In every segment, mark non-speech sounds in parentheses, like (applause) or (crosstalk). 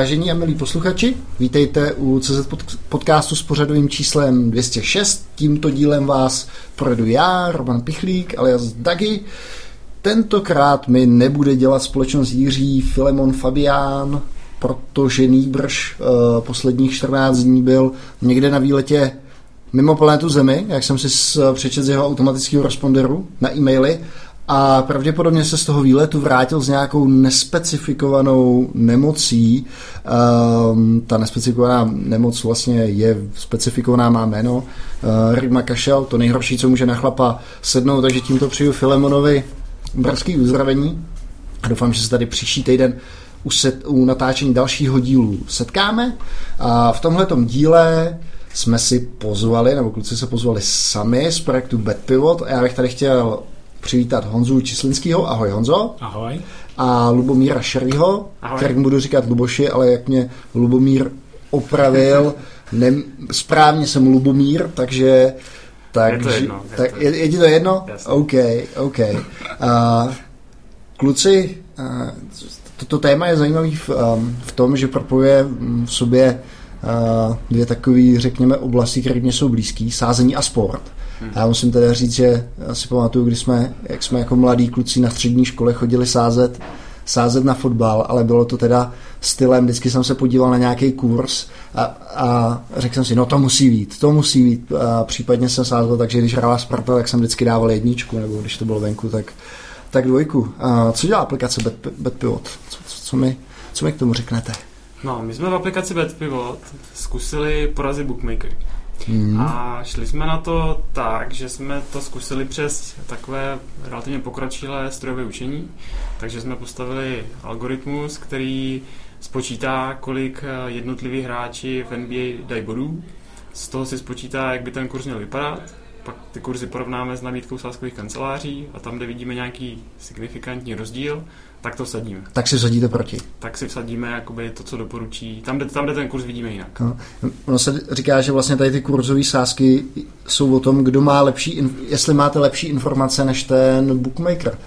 vážení a milí posluchači, vítejte u CZ podcastu s pořadovým číslem 206. Tímto dílem vás projedu já, Roman Pichlík, alias Dagi. Tentokrát mi nebude dělat společnost Jiří Filemon Fabián, protože Nýbrž uh, posledních 14 dní byl někde na výletě mimo planetu Zemi, jak jsem si přečet z jeho automatického responderu na e-maily a pravděpodobně se z toho výletu vrátil s nějakou nespecifikovanou nemocí. Um, ta nespecifikovaná nemoc vlastně je specifikovaná, má jméno. Uh, Rima kašel, to nejhorší, co může na chlapa sednout, takže tímto přiju Filemonovi brzký uzdravení a doufám, že se tady příští týden u, set, u natáčení dalšího dílu setkáme. A v tomhletom díle jsme si pozvali, nebo kluci se pozvali sami z projektu Bad Pivot a já bych tady chtěl přivítat Honzu Čislinského. Ahoj Honzo. Ahoj. A Lubomíra Šerýho, který budu říkat Luboši, ale jak mě Lubomír opravil, ne, správně jsem Lubomír, takže tak, je to jedno. Je, tak, to... Je, je ti to jedno? Jasně. OK, OK. Uh, kluci, uh, toto téma je zajímavý v, um, v tom, že propojuje v sobě uh, dvě takové, řekněme, oblasti, které mě jsou blízký, sázení a sport. Hmm. Já musím teda říct, že si pamatuju, když jsme, jak jsme jako mladí kluci na střední škole chodili sázet, sázet na fotbal, ale bylo to teda stylem, vždycky jsem se podíval na nějaký kurz a, a řekl jsem si, no to musí být, to musí být. A případně jsem sázel, takže když hrála Sparta, tak jsem vždycky dával jedničku, nebo když to bylo venku, tak, tak dvojku. A co dělá aplikace BetPivot? Co, co, co, mi, co mi k tomu řeknete? No, my jsme v aplikaci BetPivot zkusili porazit bookmakery. Mm. A šli jsme na to tak, že jsme to zkusili přes takové relativně pokročilé strojové učení. Takže jsme postavili algoritmus, který spočítá, kolik eh, jednotliví hráči v NBA dají bodů. Z toho si spočítá, jak by ten kurz měl vypadat. Pak ty kurzy porovnáme s nabídkou sáskových kanceláří a tam, kde vidíme nějaký signifikantní rozdíl, tak to vsadíme. Tak si vsadíte proti. Tak si vsadíme jakoby to, co doporučí. Tam, kde, tam, kde ten kurz vidíme jinak. No. Ono se říká, že vlastně tady ty kurzové sázky jsou o tom, kdo má lepší, jestli máte lepší informace než ten bookmaker.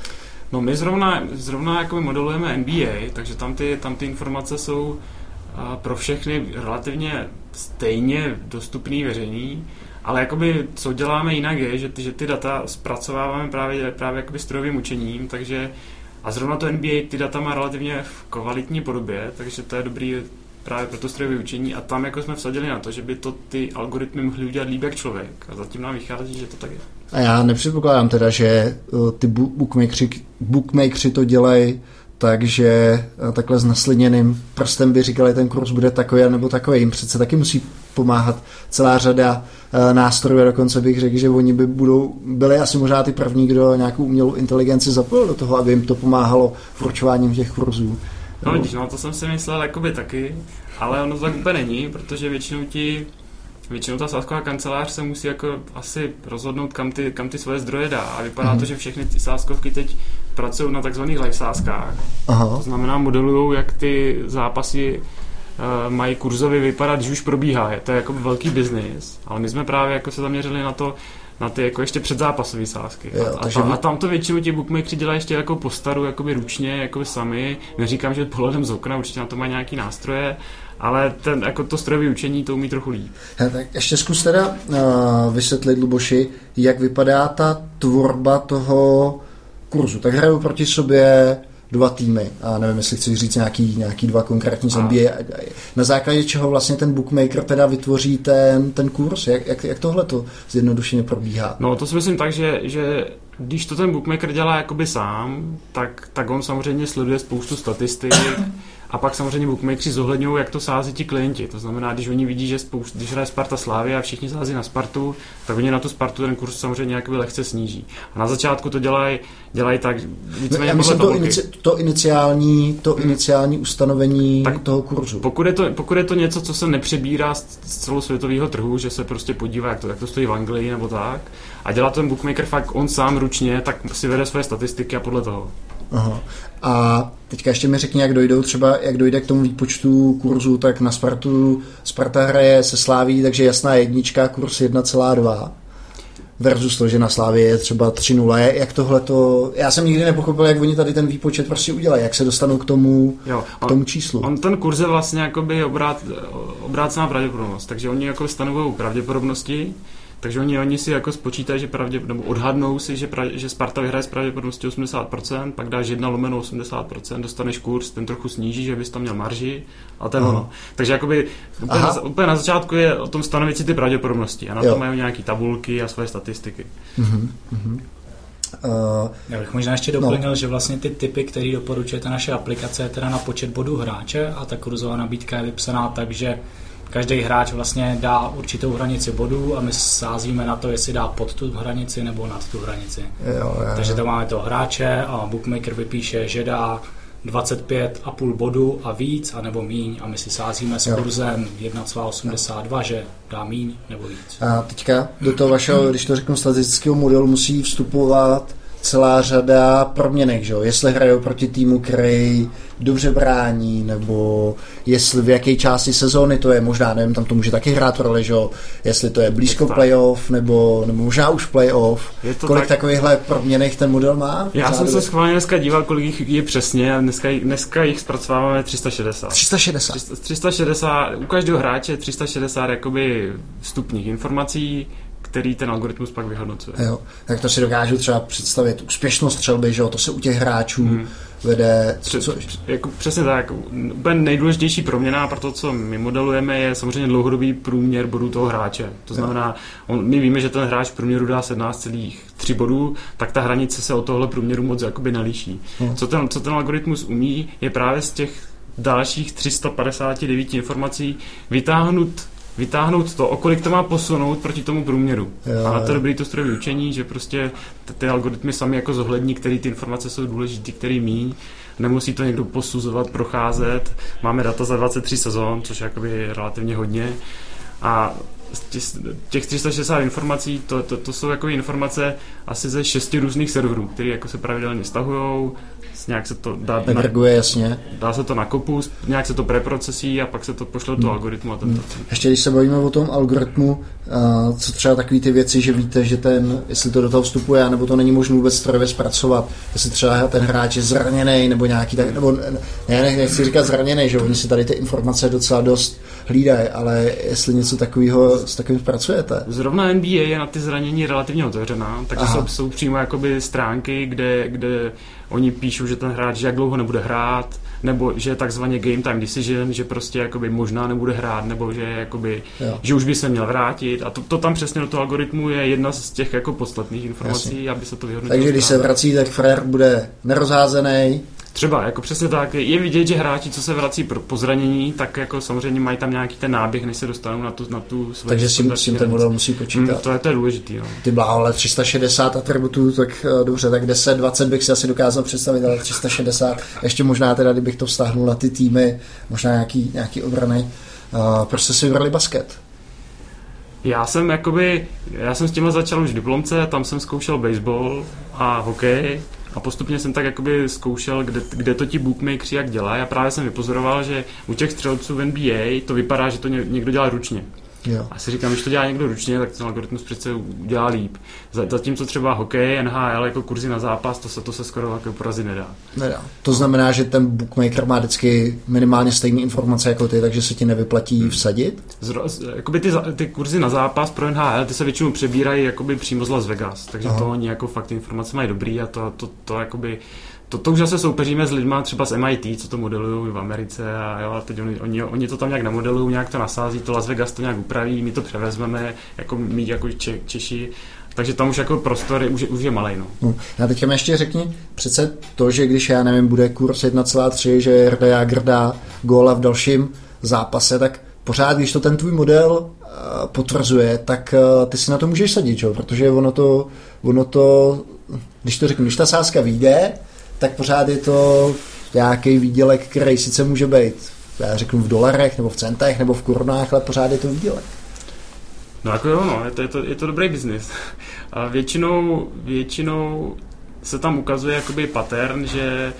No my zrovna, zrovna jakoby modelujeme NBA, takže tam ty, tam ty informace jsou pro všechny relativně stejně dostupný veřejný, ale jakoby co děláme jinak je, že ty, že ty data zpracováváme právě, právě jakoby strojovým učením, takže a zrovna to NBA ty data má relativně v kvalitní podobě, takže to je dobrý právě pro to strojové učení a tam jako jsme vsadili na to, že by to ty algoritmy mohly udělat líp jak člověk a zatím nám vychází, že to tak je. A já nepředpokládám teda, že uh, ty bookmakeri, bookmakeri to dělají takže uh, takhle s nasliněným prstem by říkali, ten kurz bude takový nebo takový. Jim přece taky musí pomáhat celá řada uh, nástrojů, dokonce bych řekl, že oni by budou, byli asi možná ty první, kdo nějakou umělou inteligenci zapojil do toho, aby jim to pomáhalo v určováním těch kurzů. No vidíš, no to jsem si myslel jakoby taky, ale ono to tak úplně není, protože většinou ti Většinou ta sásková kancelář se musí jako asi rozhodnout, kam ty, kam ty svoje zdroje dá. A vypadá mm-hmm. to, že všechny ty sáskovky teď pracují na takzvaných live sáskách. Aha. To znamená, modelují, jak ty zápasy mají kurzově vypadat, když už probíhá. Je to jako velký biznis, ale my jsme právě jako se zaměřili na to, na ty jako ještě předzápasové sázky. Jo, a, a, a, tam to většinou ti bookmakeri dělají ještě jako po staru, jakoby ručně, jakoby sami. Neříkám, že pohledem z okna, určitě na to mají nějaký nástroje, ale ten, jako to strojové učení to umí trochu líp. He, tak ještě zkus teda uh, vysvětlit, Luboši, jak vypadá ta tvorba toho kurzu. Tak hrajou proti sobě dva týmy. A nevím, jestli chci říct nějaký, nějaký dva konkrétní z NBA. Na základě čeho vlastně ten bookmaker teda vytvoří ten, ten kurz? Jak, jak, jak tohle to zjednodušeně probíhá? No to si myslím tak, že, že když to ten bookmaker dělá jakoby sám, tak, tak on samozřejmě sleduje spoustu statistik, a pak samozřejmě bookmakeri zohledňují, jak to sází ti klienti. To znamená, když oni vidí, že spoustu, když hraje Sparta Slávy a všichni sází na Spartu, tak oni na tu Spartu ten kurz samozřejmě nějak lehce sníží. A na začátku to dělají dělaj tak, víceméně Já myslím, to, inici, to, iniciální, to hmm. iniciální ustanovení tak toho kurzu. Pokud je, to, pokud je to něco, co se nepřebírá z, z celosvětového trhu, že se prostě podívá, jak to, jak to stojí v Anglii nebo tak, a dělá ten bookmaker fakt on sám ručně, tak si vede své statistiky a podle toho. Aha. A teďka ještě mi řekni, jak dojdou třeba, jak dojde k tomu výpočtu kurzu, tak na Spartu Sparta hraje se Sláví, takže jasná jednička, kurz 1,2. versus to, že na Slávě je třeba 3-0. Jak tohle to... Já jsem nikdy nepochopil, jak oni tady ten výpočet prostě udělají, jak se dostanou k tomu, jo, on, k tomu číslu. On ten kurz je vlastně jakoby obrát, obrácená pravděpodobnost, takže oni jako stanovují pravděpodobnosti, takže oni, oni si jako spočítají, že pravdě, nebo odhadnou si, že, pra, že Sparta vyhraje s pravděpodobností 80%, pak dáš 1 lomeno 80%, dostaneš kurz, ten trochu sníží, že bys tam měl marži a ten ono. Takže jakoby úplně na, úplně na, začátku je o tom stanovit si ty pravděpodobnosti a na jo. to mají nějaké tabulky a svoje statistiky. Uh-huh, uh-huh. Uh, Já bych možná ještě doplnil, no. že vlastně ty typy, které doporučuje ta naše aplikace, je teda na počet bodů hráče a ta kurzová nabídka je vypsaná tak, že každý hráč vlastně dá určitou hranici bodů a my sázíme na to, jestli dá pod tu hranici nebo nad tu hranici. Jo, jo, jo. Takže tam máme toho hráče a bookmaker vypíše, že dá 25,5 bodu a víc, anebo míň a my si sázíme s kurzem 1,82, že dá míň nebo víc. A teďka do toho vašeho, když to řeknu, statistického modelu musí vstupovat celá řada proměnek, že jo? jestli hrajou proti týmu, který dobře brání, nebo jestli v jaké části sezóny to je, možná nevím, tam to může taky hrát roli, že jo? jestli to je blízko je playoff, nebo, nebo možná už playoff. Je to kolik tak... takovýchhle proměnek ten model má? Já jsem se schválně dneska díval, kolik jich je přesně a dneska, dneska jich zpracováváme 360. 360? 360, u každého hráče 360 jakoby vstupních informací, který ten algoritmus pak vyhodnocuje. Jo, tak to si dokážu třeba představit. Úspěšnost střelby, že jo, to se u těch hráčů hmm. vede. Co, co... Jako, přesně tak. Úplně nejdůležitější proměna pro to, co my modelujeme, je samozřejmě dlouhodobý průměr bodů toho hráče. To znamená, on, my víme, že ten hráč v průměru dá 17,3 bodů, tak ta hranice se od tohle průměru moc jakoby nelíší. Hmm. Co, ten, co ten algoritmus umí, je právě z těch dalších 359 informací vytáhnout vytáhnout to, o kolik to má posunout proti tomu průměru. Jo, a na to dobrý to strojové učení, že prostě ty algoritmy sami jako zohlední, které ty informace jsou důležité, který míň. Nemusí to někdo posuzovat, procházet. Máme data za 23 sezon, což je jakoby relativně hodně. A těch 360 informací, to, to, to jsou jako informace asi ze šesti různých serverů, které jako se pravidelně stahují, nějak se to dá, Agreguje, na, jasně. dá se to na kopu, nějak se to preprocesí a pak se to pošle do hmm. algoritmu. A ten hmm. Ještě když se bavíme o tom algoritmu, uh, co třeba takové ty věci, že víte, že ten, jestli to do toho vstupuje, nebo to není možné vůbec strojově zpracovat, jestli třeba ten hráč je zraněný, nebo nějaký tak, nebo ne, ne, nechci říkat zraněný, že oni si tady ty informace docela dost hlídají, ale jestli něco takového s takovým pracujete. Zrovna NBA je na ty zranění relativně otevřená, takže jsou, jsou přímo jakoby stránky, kde, kde oni píšou, že ten hráč jak dlouho nebude hrát, nebo že je takzvaně game time decision, že prostě jakoby možná nebude hrát, nebo že, jakoby, že už by se měl vrátit. A to, to tam přesně do toho algoritmu je jedna z těch jako podstatných informací, Jasně. aby se to vyhodnotilo. Takže když se vrací, tak frér bude nerozházený, Třeba, jako přesně tak. Je vidět, že hráči, co se vrací pro, po zranění, tak jako samozřejmě mají tam nějaký ten náběh, než se dostanou na tu, na tu svoji Takže si tím ten model musí počítat. Mm, to je, to je důležitý. No. Ty bláho, ale 360 atributů, tak uh, dobře, tak 10, 20 bych si asi dokázal představit, ale 360, ještě možná teda, kdybych to vztáhnul na ty týmy, možná nějaký, nějaký obrany. Uh, proč jste si vybrali basket? Já jsem jakoby, já jsem s tímhle začal už v diplomce, tam jsem zkoušel baseball a hokej a postupně jsem tak jakoby zkoušel, kde, kde to ti bookmakers jak dělají a právě jsem vypozoroval, že u těch střelců v NBA to vypadá, že to někdo dělá ručně. Jo. A si říkám, když to dělá někdo ručně, tak ten algoritmus přece udělá líp. Zatímco třeba hokej, NHL jako kurzy na zápas, to se, to se skoro jako porazit nedá. Nedá. To znamená, že ten bookmaker má vždycky minimálně stejné informace jako ty, takže se ti nevyplatí hmm. vsadit? Zro, jakoby ty, ty kurzy na zápas pro NHL, ty se většinou přebírají jakoby přímo z Las Vegas, takže Aha. to oni jako fakt informace mají dobrý a to, to, to jakoby to, to už zase soupeříme s lidmi třeba z MIT, co to modelují v Americe a jo, a teď oni, oni, oni, to tam nějak namodelují, nějak to nasází, to Las Vegas to nějak upraví, my to převezmeme, jako my jako Če, Češi, takže tam už jako prostor je, už, už je malý. No. Já teďka mi ještě řekni, přece to, že když já nevím, bude kurz 1,3, že Rda Jager dá góla v dalším zápase, tak pořád, když to ten tvůj model uh, potvrzuje, tak uh, ty si na to můžeš sadit, čo? protože ono to, ono to, když to řeknu, když ta sázka vyjde, tak pořád je to nějaký výdělek, který sice může být, já řeknu v dolarech, nebo v centech, nebo v korunách, ale pořád je to výdělek. No jako jo, no, je to, je to, je to dobrý biznis. (laughs) A většinou, většinou se tam ukazuje jakoby pattern, že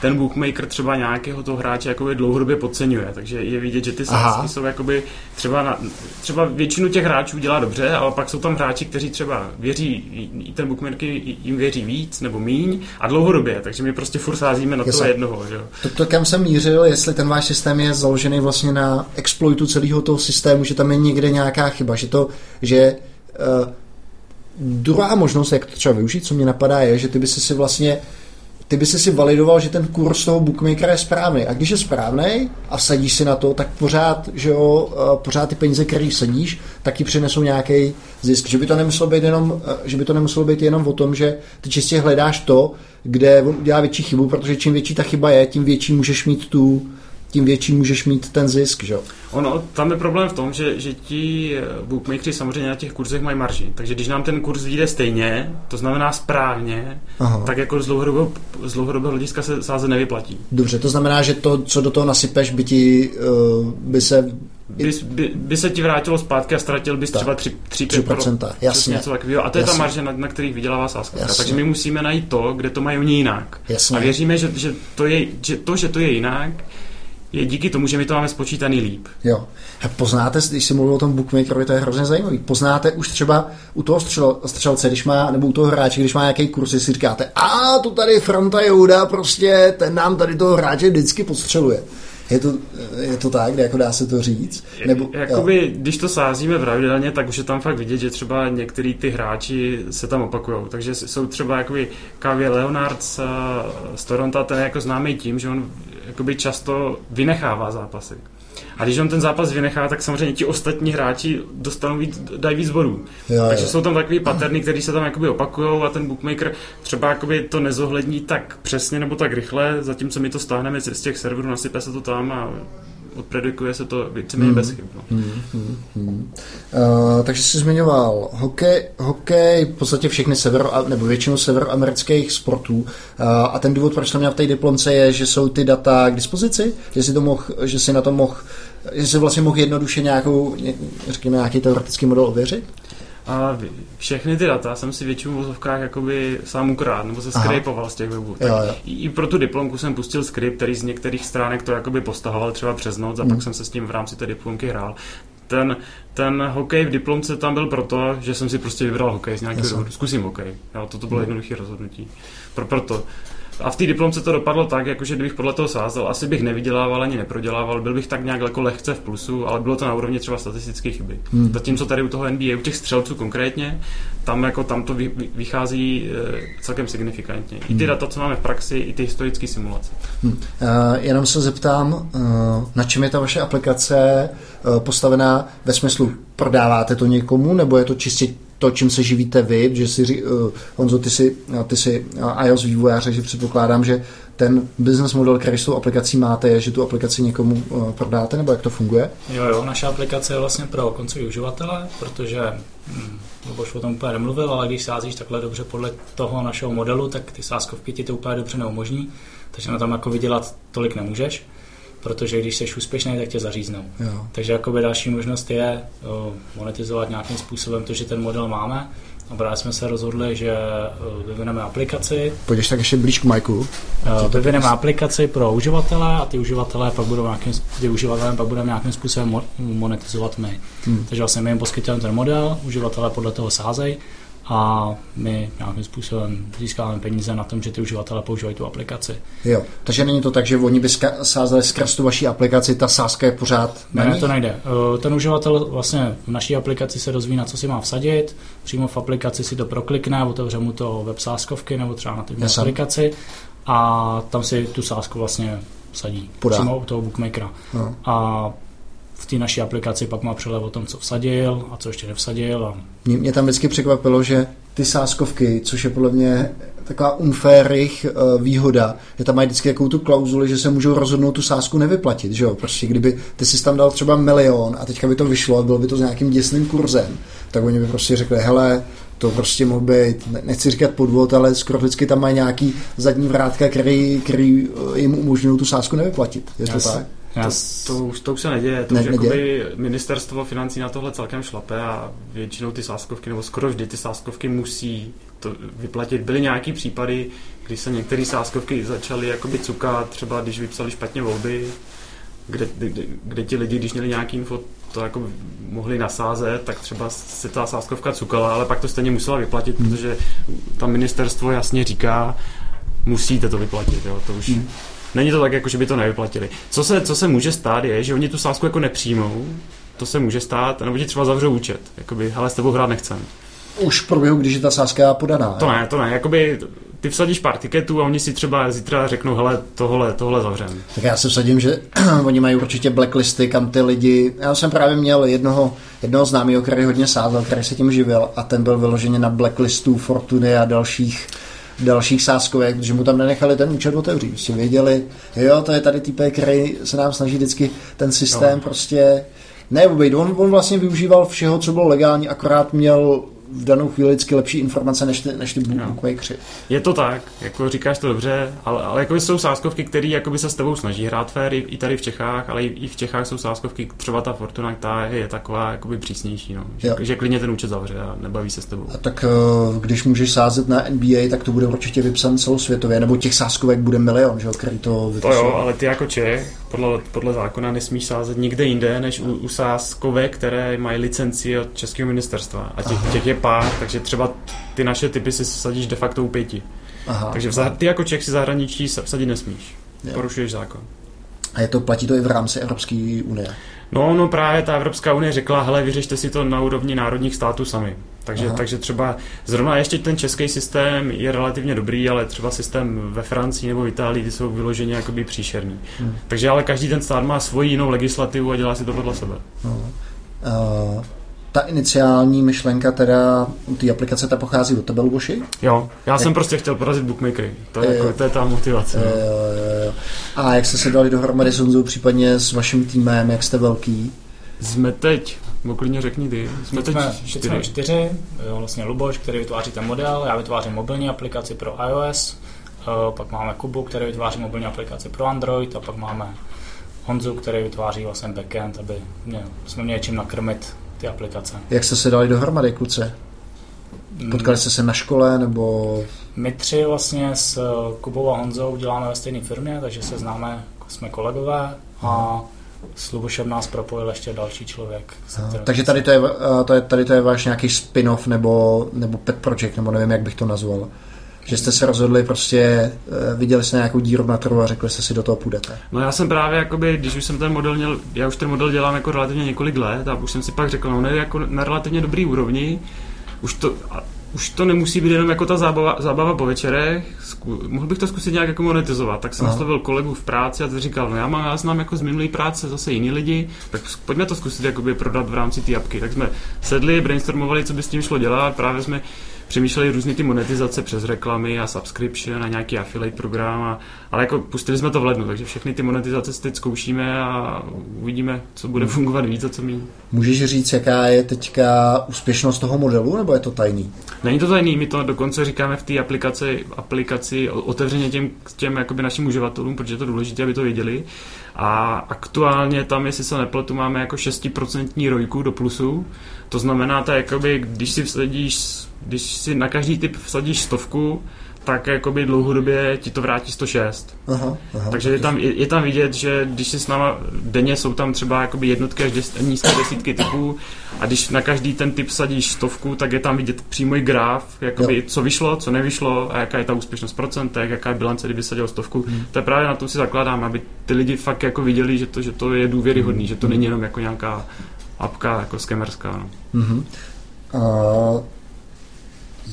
ten bookmaker třeba nějakého toho hráče jakoby dlouhodobě podceňuje, takže je vidět, že ty sázky jsou jakoby třeba, na, třeba většinu těch hráčů dělá dobře, ale pak jsou tam hráči, kteří třeba věří, i ten bookmaker jim věří víc nebo míň a dlouhodobě, takže my prostě furt sázíme na toho jednoho. Že? To, to, kam jsem mířil, jestli ten váš systém je založený vlastně na exploitu celého toho systému, že tam je někde nějaká chyba, že to, že uh, druhá možnost, jak to třeba využít, co mě napadá, je, že ty by si vlastně ty by si validoval, že ten kurz toho bookmakera je správný. A když je správný a sadíš si na to, tak pořád, že jo, eh, pořád ty peníze, které sadíš, taky přinesou nějaký zisk. Že by to nemuselo být jenom, eh, že by to nemuselo být jenom o tom, že ty čistě hledáš to, kde on udělá větší chybu, protože čím větší ta chyba je, tím větší můžeš mít tu, tím větší můžeš mít ten zisk, že Ono, tam je problém v tom, že, že ti eh, bookmakeri samozřejmě na těch kurzech mají marži. Takže když nám ten kurz vyjde stejně, to znamená správně, Aha. tak jako z dlouhodobého, z dlouhodobého hlediska se sázet nevyplatí. Dobře, to znamená, že to, co do toho nasypeš, by ti uh, by se by, by, by se ti vrátilo zpátky a ztratil bys třeba 3, 3, 5 3%, jasně. Něco takového. A to jasně. je ta marže, na, na kterých vydělává sázka. Takže my musíme najít to, kde to mají oni jinak. Jasně. A věříme, že, že, to je, že to, že to je jinak, je díky tomu, že my to máme spočítaný líp. Jo. A poznáte, když si mluvil o tom bookmakerovi, to je hrozně zajímavý. Poznáte už třeba u toho střel, střelce, když má, nebo u toho hráče, když má nějaký kurz, si říkáte, a tu tady Franta Jouda, prostě ten nám tady toho hráče vždycky podstřeluje. Je to, je to tak, jako dá se to říct? Nebo, Jakoby, když to sázíme pravidelně, tak už je tam fakt vidět, že třeba některý ty hráči se tam opakují. Takže jsou třeba jakoby Kavě Leonard z, z Toronto, ten je jako známý tím, že on jakoby často vynechává zápasy. A když on ten zápas vynechá, tak samozřejmě ti ostatní hráči dostanou víc, dají víc bodů. Jo, Takže jo. jsou tam takový paterny, které se tam jakoby opakujou a ten bookmaker třeba jakoby to nezohlední tak přesně nebo tak rychle, zatímco my to stáhneme z těch serverů, nasype se to tam a odpredikuje se to víceméně hmm. bez chyb. No. Hmm, hmm, hmm. Uh, takže jsi zmiňoval hokej, hokej, v podstatě všechny severo, nebo většinu severoamerických sportů uh, a ten důvod, proč to měl v té diplomce je, že jsou ty data k dispozici, že si, to mohl, že si na to mohl že si vlastně mohl jednoduše nějakou, řekněme, nějaký teoretický model ověřit? A všechny ty data jsem si většinou v vozovkách jakoby sám ukrát, nebo se skrypoval z těch webů. Tak jo, jo. I pro tu diplomku jsem pustil skript, který z některých stránek to jakoby postahoval třeba přes noc a hmm. pak jsem se s tím v rámci té diplomky hrál. Ten, ten hokej v diplomce tam byl proto, že jsem si prostě vybral hokej z nějakého důvodu. Zkusím hokej. Jo, toto bylo hmm. jednoduché rozhodnutí. Pro, proto. A v té diplomce to dopadlo tak, jakože kdybych podle toho sázel, asi bych nevydělával ani neprodělával, byl bych tak nějak jako lehce v plusu, ale bylo to na úrovni třeba statistické chyby. Hmm. Zatímco tady u toho NBA, u těch střelců konkrétně, tam jako tam to vychází e, celkem signifikantně. I ty hmm. data, co máme v praxi, i ty historické simulace. Hmm. Uh, jenom se zeptám, uh, na čem je ta vaše aplikace uh, postavená ve smyslu, prodáváte to někomu, nebo je to čistě to, čím se živíte vy, že si, uh, Honzo, ty si, uh, ty si uh, iOS vývojář, takže předpokládám, že ten business model, který s tou aplikací máte, je, že tu aplikaci někomu uh, prodáte, nebo jak to funguje? Jo, jo, naše aplikace je vlastně pro koncový uživatele, protože hm, Luboš o tom úplně nemluvil, ale když sázíš takhle dobře podle toho našeho modelu, tak ty sázkovky ti to úplně dobře neumožní, takže na tom jako vydělat tolik nemůžeš protože když jsi úspěšný, tak tě zaříznou. Jo. Takže jakoby další možnost je monetizovat nějakým způsobem to, že ten model máme. A právě jsme se rozhodli, že vyvineme aplikaci. Půjdeš tak ještě blíž k Majku. Vyvineme aplikaci pro uživatele a ty uživatelé pak budou nějakým, ty uživatelé pak budeme nějakým způsobem monetizovat my. Hmm. Takže vlastně my jim poskytujeme ten model, uživatelé podle toho sázejí a my nějakým způsobem získáváme peníze na tom, že ty uživatelé používají tu aplikaci. Jo, takže není to tak, že oni by sázeli skrz tu vaší aplikaci, ta sázka je pořád na Ne, nich? to nejde. Eh, ten uživatel vlastně v naší aplikaci se dozví, na co si má vsadit, přímo v aplikaci si to proklikne, otevře mu to web sázkovky nebo třeba na té aplikaci a tam si tu sázku vlastně vsadí. Podá. Přímo u toho bookmakera. No. A v té naší aplikaci pak má přelev o tom, co vsadil a co ještě nevsadil. A... Mě, mě tam vždycky překvapilo, že ty sáskovky, což je podle mě taková unfair uh, výhoda, že tam mají vždycky takovou tu klauzuli, že se můžou rozhodnout tu sásku nevyplatit, že jo, prostě kdyby ty si tam dal třeba milion a teďka by to vyšlo a bylo by to s nějakým děsným kurzem, tak oni by prostě řekli, hele, to prostě mohl být, nechci říkat podvod, ale skoro vždycky tam mají nějaký zadní vrátka, který, který eh, jim umožňují tu sásku nevyplatit. Je to Jasne. tak? To, to, už, to už se neděje. To ne, už neděje. ministerstvo financí na tohle celkem šlape a většinou ty sáskovky, nebo skoro vždy ty sáskovky musí to vyplatit. Byly nějaký případy, kdy se některé sázkovky začaly jakoby cukat, třeba když vypsali špatně volby, kde, kde, kde ti lidi, když měli nějaký info, to jako mohli nasázet, tak třeba se ta sázkovka cukala, ale pak to stejně musela vyplatit, hmm. protože tam ministerstvo jasně říká, musíte to vyplatit, jo, to už... Hmm. Není to tak, jako že by to nevyplatili. Co se, co se může stát, je, že oni tu sázku jako nepřijmou, to se může stát, nebo ti třeba zavřou účet, jakoby, ale s tebou hrát nechcem. Už v průběhu, když je ta sázka podaná. To ne, to ne, jakoby ty vsadíš pár tiketů a oni si třeba zítra řeknou, hele, tohle, tohle zavřem. Tak já se vsadím, že (clears throat) oni mají určitě blacklisty, kam ty lidi... Já jsem právě měl jednoho, jednoho známého, který hodně sázel, který se tím živil a ten byl vyloženě na blacklistu Fortuny a dalších dalších sáskovek, protože mu tam nenechali ten účet otevřít. Prostě věděli, jo, to je tady týpek, který se nám snaží vždycky ten systém no. prostě ne, on, on vlastně využíval všeho, co bylo legální, akorát měl v danou chvíli vždycky lepší informace než ty, než ty bookmakeři. Je to tak, jako říkáš to dobře, ale, ale jako jsou sáskovky, které se s tebou snaží hrát fér i, tady v Čechách, ale i, i v Čechách jsou sáskovky, třeba ta Fortuna, ta je, taková jakoby přísnější, no. že, že, klidně ten účet zavře a nebaví se s tebou. A tak eh, když můžeš sázet na NBA, tak to bude určitě vypsan celosvětově, nebo těch sáskovek bude milion, že, který to vypsal. To jo, ale ty jako Čech, podle, podle zákona nesmíš sázet nikde jinde, než u, u sáskovek, které mají licenci od Českého ministerstva. A těch, těch je pár, takže třeba ty naše typy si sadíš de facto u pěti. Aha. Takže v ty jako Čech si zahraničí sadit nesmíš. Jo. Porušuješ zákon. A je to, platí to i v rámci Evropské unie? No, no právě ta Evropská unie řekla, hele, vyřešte si to na úrovni národních států sami. Takže, takže třeba zrovna ještě ten český systém je relativně dobrý, ale třeba systém ve Francii nebo v Itálii, ty jsou vyloženě jakoby příšerný. Hmm. Takže ale každý ten stát má svoji jinou legislativu a dělá si to podle sebe. No. Uh, ta iniciální myšlenka teda té aplikace ta pochází od tebe, Luboši? Jo, já jsem prostě chtěl porazit bookmakery. To je, jako, to je ta motivace. Jo, jo, jo. A jak jste se dali dohromady s Honzou, případně s vaším týmem, jak jste velký? Jsme teď, klidně řekni ty. Jsme teď čtyři. Jsme čtyři, jo, vlastně Luboš, který vytváří ten model, já vytvářím mobilní aplikaci pro iOS, pak máme Kubu, který vytváří mobilní aplikaci pro Android a pak máme Honzu, který vytváří vlastně backend, aby mě, jsme měli čím nakrmit ty aplikace. Jak jste se dali dohromady, kluci? Potkali jste se na škole, nebo... My tři vlastně s Kubou a Honzou děláme ve stejné firmě, takže se známe, jsme kolegové a s Lubošem nás propojil ještě další člověk. Takže tady to, je, to je, tady to je váš nějaký spin-off nebo, nebo pet project, nebo nevím, jak bych to nazval. Že jste se rozhodli prostě, eh, viděli jste nějakou díru na trhu a řekli jste si, do toho půjdete. No já jsem právě, jakoby, když už jsem ten model měl, já už ten model dělám jako relativně několik let a už jsem si pak řekl, no ne, jako na relativně dobrý úrovni, už to, už to nemusí být jenom jako ta zábava, zábava po večerech, zku, mohl bych to zkusit nějak jako monetizovat, tak jsem Aha. oslovil kolegu v práci a ten říkal, no já mám, já znám jako z minulé práce zase jiný lidi, tak pojďme to zkusit jakoby prodat v rámci té apky. Tak jsme sedli, brainstormovali, co by s tím šlo dělat, právě jsme přemýšleli různé ty monetizace přes reklamy a subscription a nějaký affiliate program, a, ale jako pustili jsme to v lednu, takže všechny ty monetizace teď zkoušíme a uvidíme, co bude hmm. fungovat víc a co méně. Můžeš říct, jaká je teďka úspěšnost toho modelu, nebo je to tajný? Není to tajný, my to dokonce říkáme v té aplikaci, aplikaci otevřeně těm, těm jakoby našim uživatelům, protože je to důležité, aby to věděli. A aktuálně tam, jestli se nepletu, máme jako 6% rojku do plusu. To znamená, to jakoby, když si vsadíš když si na každý typ vsadíš stovku, tak jakoby dlouhodobě ti to vrátí 106. Aha, aha, Takže je tam, je, je tam vidět, že když si s náma denně jsou tam třeba jakoby jednotky až des, nízké desítky typů a když na každý ten typ sadíš stovku, tak je tam vidět přímo i graf, jakoby, jo. co vyšlo, co nevyšlo a jaká je ta úspěšnost v procentech, jaká je bilance, kdyby sadil stovku. Hmm. To je právě na tom si zakládáme, aby ty lidi fakt jako viděli, že to, že to je důvěryhodný, hmm. že to hmm. není jenom jako nějaká apka jako skemerská. No. Hmm. Uh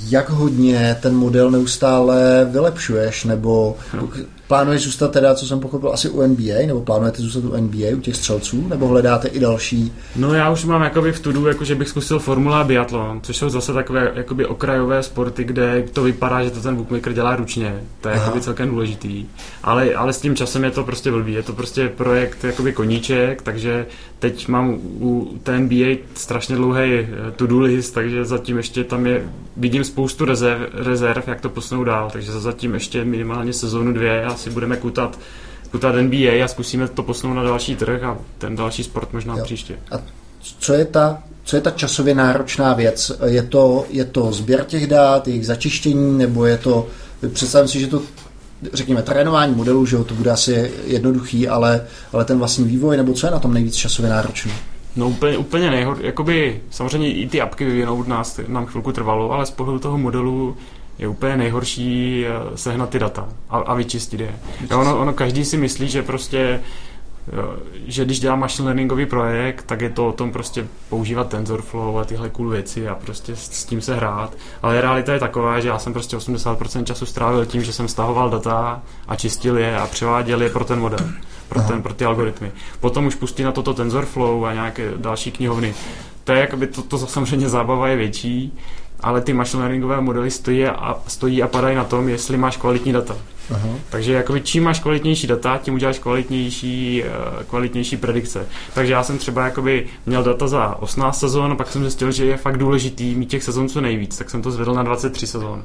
jak hodně ten model neustále vylepšuješ, nebo no. Plánuješ zůstat teda, co jsem pochopil, asi u NBA, nebo plánujete zůstat u NBA, u těch střelců, nebo hledáte i další? No já už mám jakoby v tudu, jako že bych zkusil formula biatlon, což jsou zase takové jakoby okrajové sporty, kde to vypadá, že to ten bookmaker dělá ručně, to je jakoby celkem důležitý, ale, ale s tím časem je to prostě blbý, je to prostě projekt jakoby koníček, takže teď mám u té NBA strašně dlouhý eh, to-do list, takže zatím ještě tam je, vidím spoustu rezerv, rezerv, jak to posunou dál, takže zatím ještě minimálně sezónu dvě asi budeme kutat, kutat NBA a zkusíme to posunout na další trh a ten další sport možná jo. příště. A co je ta co je ta časově náročná věc? Je to, je to sběr těch dát, jejich začištění, nebo je to, představím si, že to řekněme, trénování modelů, že jo, to bude asi jednoduchý, ale, ale ten vlastní vývoj, nebo co je na tom nejvíc časově náročné? No úplně, úplně nejhor, jakoby samozřejmě i ty apky vyvinout nás, nám chvilku trvalo, ale z pohledu toho modelu je úplně nejhorší eh, sehnat ty data a, a vyčistit je. Jo, ono, ono každý si myslí, že prostě že když dělám machine learningový projekt, tak je to o tom prostě používat TensorFlow a tyhle cool věci a prostě s, s tím se hrát. Ale realita je taková, že já jsem prostě 80% času strávil tím, že jsem stahoval data a čistil je a převáděl je pro ten model, pro, ten, pro ty algoritmy. Potom už pustí na toto TensorFlow a nějaké další knihovny. To je jakoby, to, to samozřejmě zábava je větší, ale ty machine learningové modely stojí a, stojí a padají na tom, jestli máš kvalitní data. Aha. Takže jakoby, čím máš kvalitnější data, tím uděláš kvalitnější, uh, kvalitnější predikce. Takže já jsem třeba jakoby měl data za 18 sezon, pak jsem zjistil, že je fakt důležitý mít těch sezon co nejvíc, tak jsem to zvedl na 23 sezon.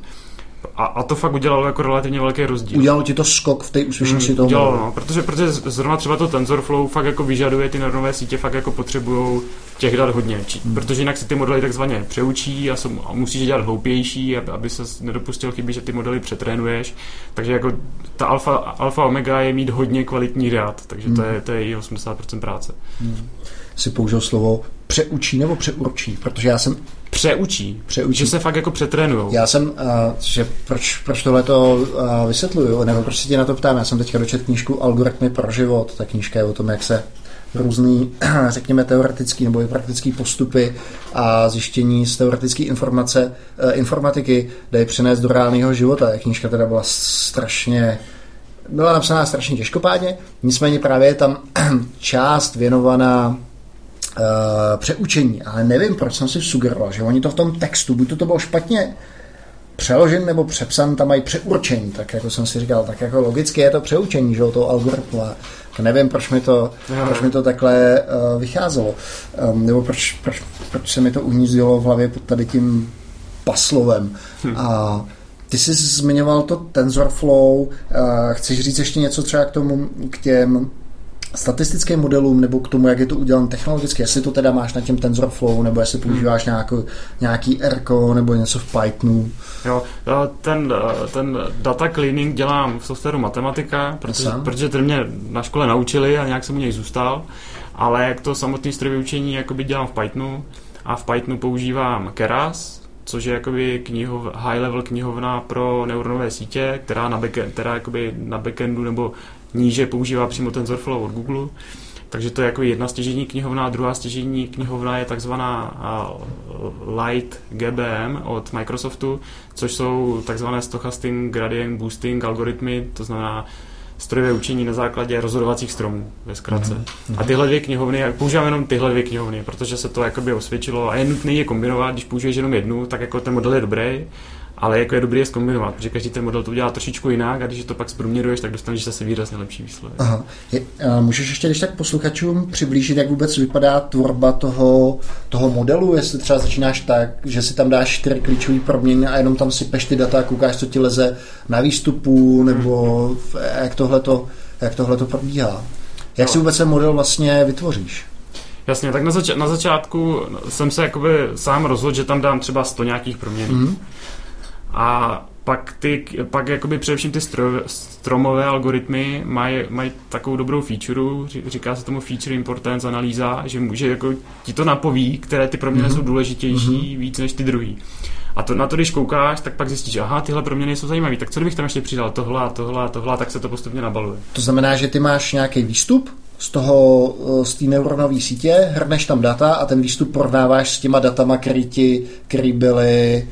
A, a to fakt udělalo jako relativně velký rozdíl. Udělalo ti to skok v té úspěšnosti mm, toho? Udělalo, no, protože, protože zrovna třeba to TensorFlow fakt jako vyžaduje, ty neuronové sítě fakt jako potřebují těch dat hodně, či, mm. protože jinak si ty modely takzvaně přeučí a, jsou, a musíš je dělat hloupější, aby, aby se nedopustil chyby, že ty modely přetrénuješ. Takže jako ta alfa, alfa omega je mít hodně kvalitní dat, takže mm. to, je, to je i 80% práce. Mm. Si použil slovo přeučí nebo přeurčí, protože já jsem Přeučí. Přeučí. Že se fakt jako přetrénujou. Já jsem, uh, že proč, proč tohle to uh, vysvětluju, nebo proč se tě na to ptám, já jsem teďka dočet knížku Algoritmy pro život, ta knížka je o tom, jak se různý, (clears throat) řekněme, teoretický nebo i praktický postupy a zjištění z teoretické informace, uh, informatiky dají přenést do reálného života. Ta knížka teda byla strašně byla napsaná strašně těžkopádně, nicméně právě je tam (clears throat) část věnovaná uh, přeučení, ale nevím, proč jsem si sugeroval, že oni to v tom textu, buď to, to bylo špatně přeložen nebo přepsan, tam mají přeurčení, tak jako jsem si říkal, tak jako logicky je to přeučení, že toho algoritmu a nevím, proč mi to, no. proč mi to takhle uh, vycházelo, um, nebo proč, proč, proč se mi to uhnízdilo v hlavě pod tady tím paslovem. Hm. A ty jsi zmiňoval to TensorFlow, uh, chceš říct ještě něco třeba k tomu, k těm statistickým modelům nebo k tomu, jak je to udělané technologicky, jestli to teda máš na těm TensorFlow, nebo jestli používáš nějakou, nějaký ERCO nebo něco v Pythonu. Jo, ten, ten data cleaning dělám v softwaru matematika, protože, protože ten mě na škole naučili a nějak jsem u něj zůstal, ale jak to samotné strojové učení jakoby dělám v Pythonu a v Pythonu používám Keras, což je jakoby knihov, high level knihovna pro neuronové sítě, která na, backend, která jakoby na backendu nebo níže používá přímo TensorFlow od Google. Takže to je jako jedna stěžení knihovna, a druhá stěžení knihovna je takzvaná Light GBM od Microsoftu, což jsou takzvané stochastic gradient boosting algoritmy, to znamená strojové učení na základě rozhodovacích stromů, ve zkratce. Mm-hmm. A tyhle dvě knihovny, používám jenom tyhle dvě knihovny, protože se to jakoby osvědčilo a je nutné je kombinovat, když použiješ jenom jednu, tak jako ten model je dobrý, ale jako je dobrý je zkombinovat, protože každý ten model to udělá trošičku jinak a když to pak zprůměruješ, tak dostaneš zase výrazně lepší výsledek. Aha. Je, a můžeš ještě když tak posluchačům přiblížit, jak vůbec vypadá tvorba toho, toho modelu, jestli třeba začínáš tak, že si tam dáš čtyři klíčové proměny a jenom tam si peš ty data a koukáš, co ti leze na výstupu, nebo hmm. jak tohle to, jak tohle to probíhá. Jak no. si vůbec ten model vlastně vytvoříš? Jasně, tak na, zač- na začátku jsem se jakoby sám rozhodl, že tam dám třeba 100 nějakých proměn. Mm. A pak, ty, pak jakoby především ty stroj, stromové algoritmy mají, mají takovou dobrou feature, říká se tomu feature importance analýza, že může jako ti to napoví, které ty proměny mm-hmm. jsou důležitější mm-hmm. víc než ty druhý. A to, na to, když koukáš, tak pak zjistíš, aha, tyhle proměny jsou zajímavé, tak co kdybych tam ještě přidal tohle a tohle a tohle, tak se to postupně nabaluje. To znamená, že ty máš nějaký výstup z toho, eh, z té neuronové sítě, hrneš tam data a ten výstup porovnáváš s těma datama, který, ti, který byly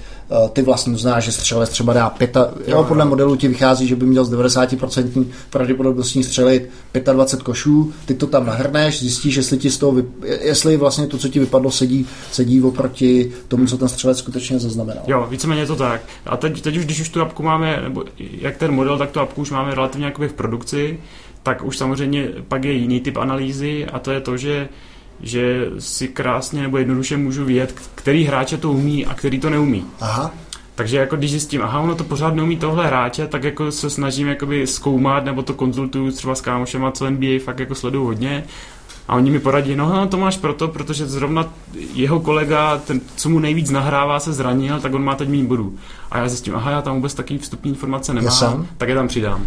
ty vlastně znáš, že střelec třeba dá pěta, jo, jo, podle modelu ti vychází, že by měl z 90% pravděpodobností střelit 25 košů, ty to tam nahrneš, zjistíš, jestli ti z toho, jestli vlastně to, co ti vypadlo, sedí, sedí oproti tomu, co ten střelec skutečně zaznamenal. Jo, víceméně to tak. A teď, teď už, když už tu apku máme, nebo jak ten model, tak tu apku už máme relativně jakoby v produkci, tak už samozřejmě pak je jiný typ analýzy a to je to, že že si krásně nebo jednoduše můžu vědět, který hráče to umí a který to neumí. Aha. Takže jako když zjistím, aha, ono to pořád neumí tohle hráče, tak jako se snažím jakoby zkoumat nebo to konzultuju třeba s kámošema, co NBA fakt jako sleduju hodně A oni mi poradí, no, no to máš proto, protože zrovna jeho kolega, ten, co mu nejvíc nahrává, se zranil, tak on má teď méně bodů. A já zjistím, aha, já tam vůbec takový vstupní informace nemám, tak je tam přidám.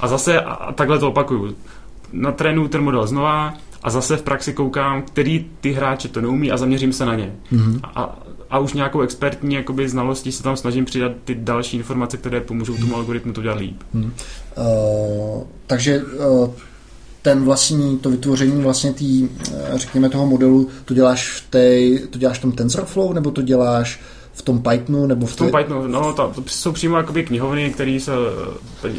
A zase a takhle to opakuju. Na trénu ten model znova a zase v praxi koukám, který ty hráče to neumí a zaměřím se na ně. Mm-hmm. A, a už nějakou expertní jakoby, znalostí se tam snažím přidat ty další informace, které pomůžou tomu algoritmu to dělat líp. Mm. Uh, takže uh, ten vlastní, to vytvoření vlastně tý, řekněme toho modelu, to děláš v té, to děláš v tom TensorFlow, nebo to děláš v tom Pythonu nebo v, v tom Pythonu, no, to, to jsou přímo jakoby knihovny, které se eh,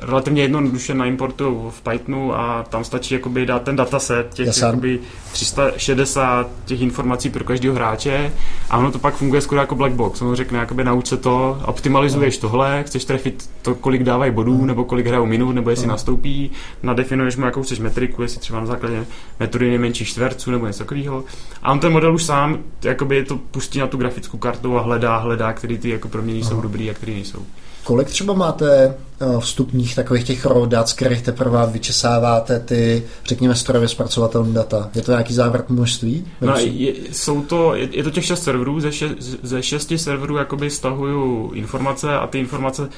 relativně jednoduše naimportují v Pythonu a tam stačí jakoby dát ten dataset těch jakoby 360 těch informací pro každého hráče a ono to pak funguje skoro jako black box. Ono řekne, jakoby nauč se to, optimalizuješ no. tohle, chceš trefit to, kolik dávají bodů, no. nebo kolik hrajou minut, nebo jestli no. nastoupí, nadefinuješ mu jakou chceš metriku, jestli třeba na základě metody nejmenších čtverců nebo něco takového. A on ten model už sám jakoby to pustí na tu grafickou kartu kartou a hledá, hledá, který ty jako proměny jsou dobrý a který nejsou. Kolik třeba máte eh, vstupních takových těch raw dat, z kterých teprve vyčesáváte ty, řekněme, strojově zpracovatelné data? Je to nějaký závrat množství? No, je, jsou to, je, je to těch šest serverů, ze, še, ze šesti serverů jakoby stahuju informace a ty informace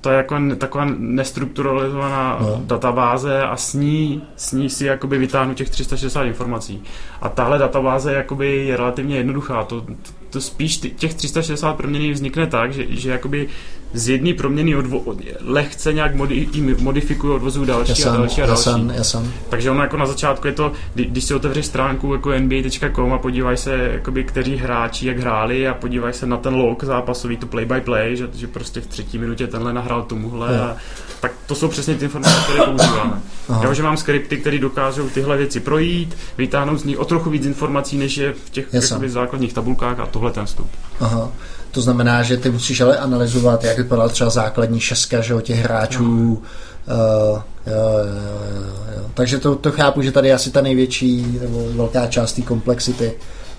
to je jako taková nestrukturalizovaná no. databáze a s ní, s ní si jakoby vytáhnu těch 360 informací. A tahle databáze jakoby je relativně jednoduchá. To, to spíš těch 360 proměný vznikne tak, že, že jakoby z jedné proměny odvo, od, lehce nějak modi, modifikují, odvozují další jasan, a další a další. Jasan, jasan. Takže ono jako na začátku je to, kdy, když si otevřeš stránku jako nba.com a podívaj se, jakoby, kteří hráči jak hráli a podívaj se na ten log zápasový, to play by play, že, že prostě v třetí minutě tenhle nahrál tomuhle a, tak to jsou přesně ty informace, které používáme. Já že mám skripty, které dokážou tyhle věci projít, vytáhnout z nich o trochu víc informací, než je v těch jakoby, základních tabulkách a tohle ten vstup. Aha. To znamená, že ty musíš ale analyzovat, jak vypadala třeba základní šestka že, těch hráčů. Uh, jo, jo, jo, jo. Takže to, to chápu, že tady je asi ta největší nebo velká část té komplexity.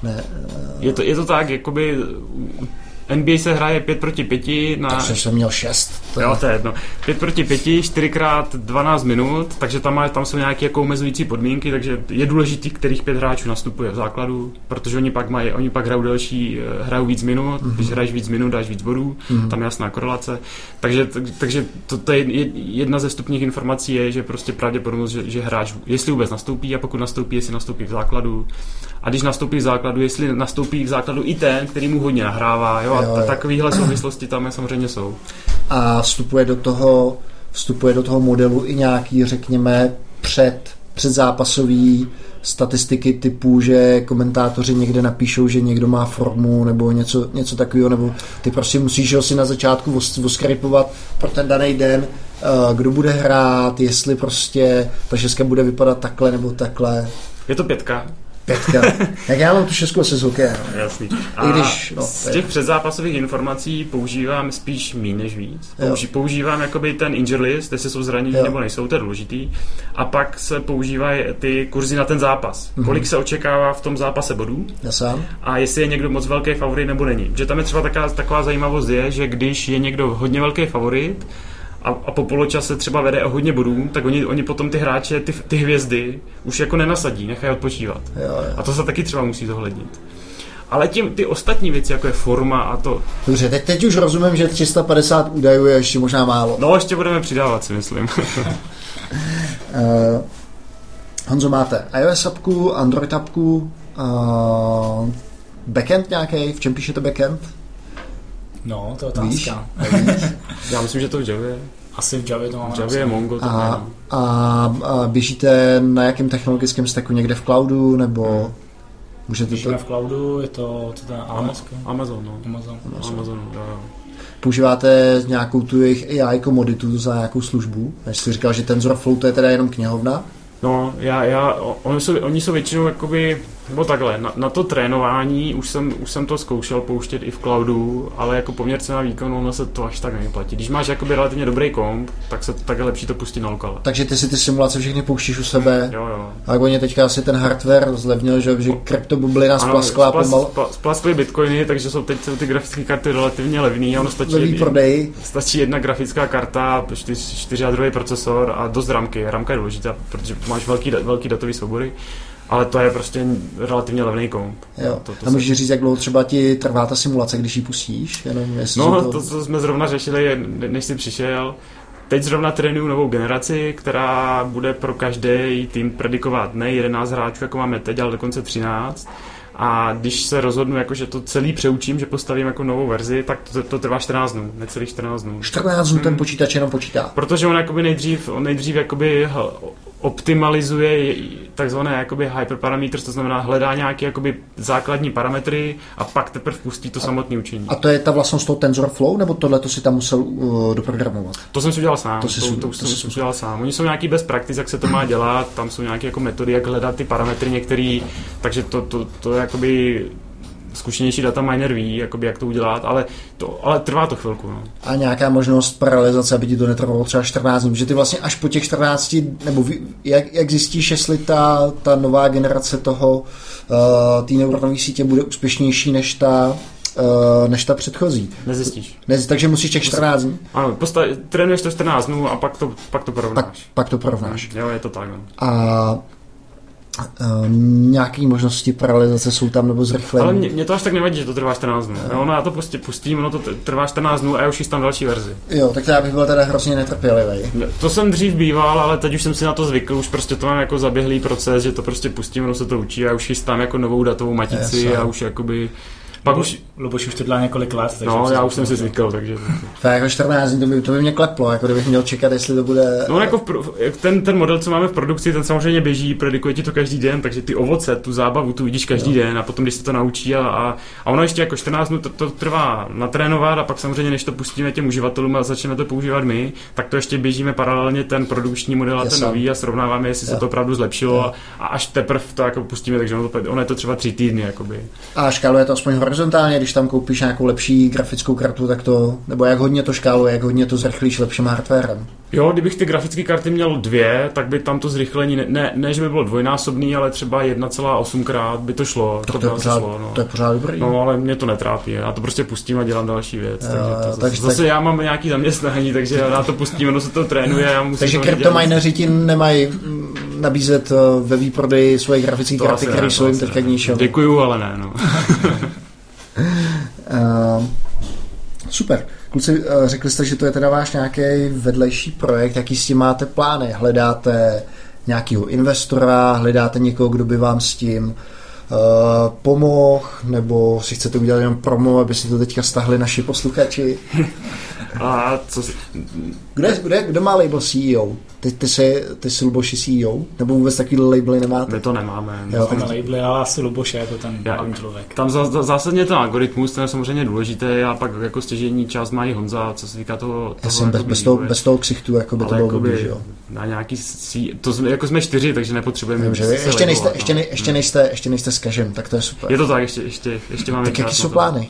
Ne, uh, je, to, je to tak, jakoby NBA se hraje 5 proti 5 na... Takže jsem měl 6. To jo, to je jedno. 5 proti 5, 4 krát 12 minut, takže tam, má, tam jsou nějaké jako omezující podmínky, takže je důležitý, kterých pět hráčů nastupuje v základu, protože oni pak mají, oni pak hrajou delší, eh, hrajou víc minut, mm-hmm. když hraješ víc minut, dáš víc bodů, mm-hmm. tam je jasná korelace. Takže, takže to, to je jedna ze vstupních informací je, že prostě pravděpodobnost, že, že hráč, jestli vůbec nastoupí a pokud nastoupí, jestli nastoupí v základu, a když nastoupí v základu, jestli nastoupí v základu i ten, který mu hodně nahrává, jo, jo, jo. takovéhle souvislosti tam samozřejmě jsou. A vstupuje do toho, vstupuje do toho modelu i nějaký, řekněme, před, předzápasový statistiky typu, že komentátoři někde napíšou, že někdo má formu nebo něco, něco takového, nebo ty prostě musíš ho si na začátku oskripovat pro ten daný den, eh, kdo bude hrát, jestli prostě ta šestka bude vypadat takhle nebo takhle. Je to pětka, Pětka. Jak (laughs) já mám tu šestku asi z hokeje. Jasný. A I když, no, z těch předzápasových informací používám spíš méně než víc. Použi- používám jakoby ten injury list, jestli jsou zranění nebo nejsou, to je důležitý. A pak se používají ty kurzy na ten zápas. Mm-hmm. Kolik se očekává v tom zápase bodů. Já sám. A jestli je někdo moc velký favorit nebo není. Že tam je třeba taková, taková zajímavost je, že když je někdo hodně velký favorit, a, a po poločase třeba vede o hodně bodů, tak oni, oni potom ty hráče, ty, ty hvězdy, už jako nenasadí, nechají odpočívat. Jo, jo. A to se taky třeba musí zohlednit. Ale tím, ty ostatní věci, jako je forma a to... Dobře, teď, teď už rozumím, že 350 údajů je ještě možná málo. No, ještě budeme přidávat, si myslím. uh, (laughs) Honzo, máte iOS appku, Android appku, uh, backend nějaký, v čem píšete backend? No, to je otázka. (laughs) Já myslím, že to v Javě. Asi v Javě to máme. V Javě je Mongo. A, a, a, běžíte na jakém technologickém stacku? Někde v cloudu, nebo... Hmm. Můžete Běžíme to... v cloudu, je to, to je Amazon, Amazon, no. Amazon. Amazon. Amazon jo, jo. Používáte nějakou tu jejich AI komoditu za nějakou službu? Než jsi říkal, že TensorFlow to je teda jenom knihovna? No, já, já, oni jsou, oni jsou většinou jakoby Nebo takhle, na, na to trénování už jsem, už jsem to zkoušel pouštět i v cloudu, ale jako poměr cena výkonu ono se to až tak nevyplatí. Když máš jakoby relativně dobrý komp, tak se tak je lepší to pustit na lokale. Takže ty si ty simulace všechny pouštíš u sebe. Jo, jo. A oni teďka asi ten hardware zlevnil, že, že kryptobublina splaskla splas, pomalu. Splaskly bitcoiny, takže jsou teď jsou ty grafické karty relativně levné a ono stačí, Levý prodej. stačí jedna grafická karta, čtyř, čtyřjádrový procesor a dost ramky. Ramka je důležitá, protože máš velký, velký datový svobody ale to je prostě relativně levný komp. Jo. To, to a můžeš se... říct, jak dlouho třeba ti trvá ta simulace, když ji pustíš? Jenom no, to... to, co jsme zrovna řešili, než jsi přišel, Teď zrovna trénuju novou generaci, která bude pro každý tým predikovat ne 11 hráčů, jako máme teď, ale dokonce 13. A když se rozhodnu, jako, že to celý přeučím, že postavím jako novou verzi, tak to, to trvá 14 dnů, necelých 14 dnů. 14 dnů hmm. ten počítač jenom počítá. Protože on jakoby nejdřív, on nejdřív jakoby optimalizuje takzvané jakoby hyperparameters, to znamená hledá nějaké jakoby základní parametry a pak teprve pustí to samotné učení. A to je ta vlastnost toho TensorFlow, nebo tohle to si tam musel uh, doprogramovat? To jsem si udělal sám. To, si, to, to, to, to jsem si udělal sám. Oni jsou nějaký best practice, jak se to má dělat, tam jsou nějaké jako metody, jak hledat ty parametry některé, takže to, to, to, to jakoby zkušenější data miner ví, jakoby, jak to udělat, ale, to, ale trvá to chvilku. No. A nějaká možnost paralelizace, aby ti to netrvalo třeba 14 dní, že ty vlastně až po těch 14, nebo jak, jak zjistíš, jestli ta, ta nová generace toho, uh, té neuronové sítě bude úspěšnější než ta, Uh, než ta předchozí. Nezjistíš. Nez, takže musíš těch 14 dní. Ano, posta- trénuješ to 14 dnů a pak to, pak to porovnáš. Pak, pak to porovnáš. Jo, je to tak. No. A Uh, nějaké možnosti paralizace jsou tam nebo zrychlení. Ale mě, mě, to až tak nevadí, že to trvá 14 dnů. No, já to prostě pustím, ono to trvá 14 dnů a já už tam další verzi. Jo, tak já bych byl teda hrozně netrpělivý. To jsem dřív býval, ale teď už jsem si na to zvykl, už prostě to mám jako zaběhlý proces, že to prostě pustím, ono se to učí a už chystám jako novou datovou matici Yes, a už jakoby pak už... Luboš už to dělá několik let. Takže no, já už jsem si zvykl, takže... Tak jako 14 dní, to by, to by mě kleplo, jako kdybych měl čekat, jestli to bude... No jako v, ten, ten model, co máme v produkci, ten samozřejmě běží, predikuje ti to každý den, takže ty ovoce, tu zábavu, tu vidíš každý no. den a potom, když se to naučí a, a, a ono ještě jako 14 dnů to, to trvá natrénovat a pak samozřejmě, než to pustíme těm uživatelům a začneme to používat my, tak to ještě běžíme paralelně ten produkční model a ten nový a srovnáváme, jestli se to opravdu zlepšilo a, a, až teprve to jako pustíme, takže ono, to, ono je to třeba tři týdny. Jakoby. A škáluje to aspoň horizontálně, když tam koupíš nějakou lepší grafickou kartu, tak to, nebo jak hodně to škáluje, jak hodně to zrychlíš lepším hardwarem. Jo, kdybych ty grafické karty měl dvě, tak by tam to zrychlení, ne, ne, ne že by bylo dvojnásobný, ale třeba 1,8 krát by to šlo. To, to, je, pořád, šlo, no. to je pořád dobrý. No, ale mě to netrápí, já to prostě pustím a dělám další věc. Jo, takže to, takže zase tak... já mám nějaký zaměstnání, takže já to pustím, ono se to trénuje. Já musím takže kryptomineři ti nemají mm, nabízet eh, ve výprodeji svoje grafické karty, které jsou jim teďka k Děkuju, ale ne. No. (laughs) super. Kluci, uh, řekli jste, že to je teda váš nějaký vedlejší projekt. Jaký s tím máte plány? Hledáte nějakého investora, hledáte někoho, kdo by vám s tím uh, pomohl, nebo si chcete udělat jenom promo, aby si to teďka stahli naši posluchači? (laughs) A co... Kdo, kdo, kdo má label CEO? Ty, ty, jsi, ty jsi Luboši CEO? Nebo vůbec takový labely nemáte? My to nemáme. Jo, tak... labely, ale asi Luboš je jako ten hlavní člověk. Tam zásadně ten algoritmus, ten je samozřejmě důležitý a pak jako stěžení část má i Honza, co se týká toho, toho Jasně, bez, bez, toho, bez toho ksichtu jako by to bylo by, jo. Na nějaký sí, to jsme, jako jsme čtyři, takže nepotřebujeme Dobře, ještě, nejste, no. ještě, ne, ještě, nejste, ještě nejste s kažem, tak to je super. Je to tak, ještě, ještě, ještě máme Tak jaký jsou plány?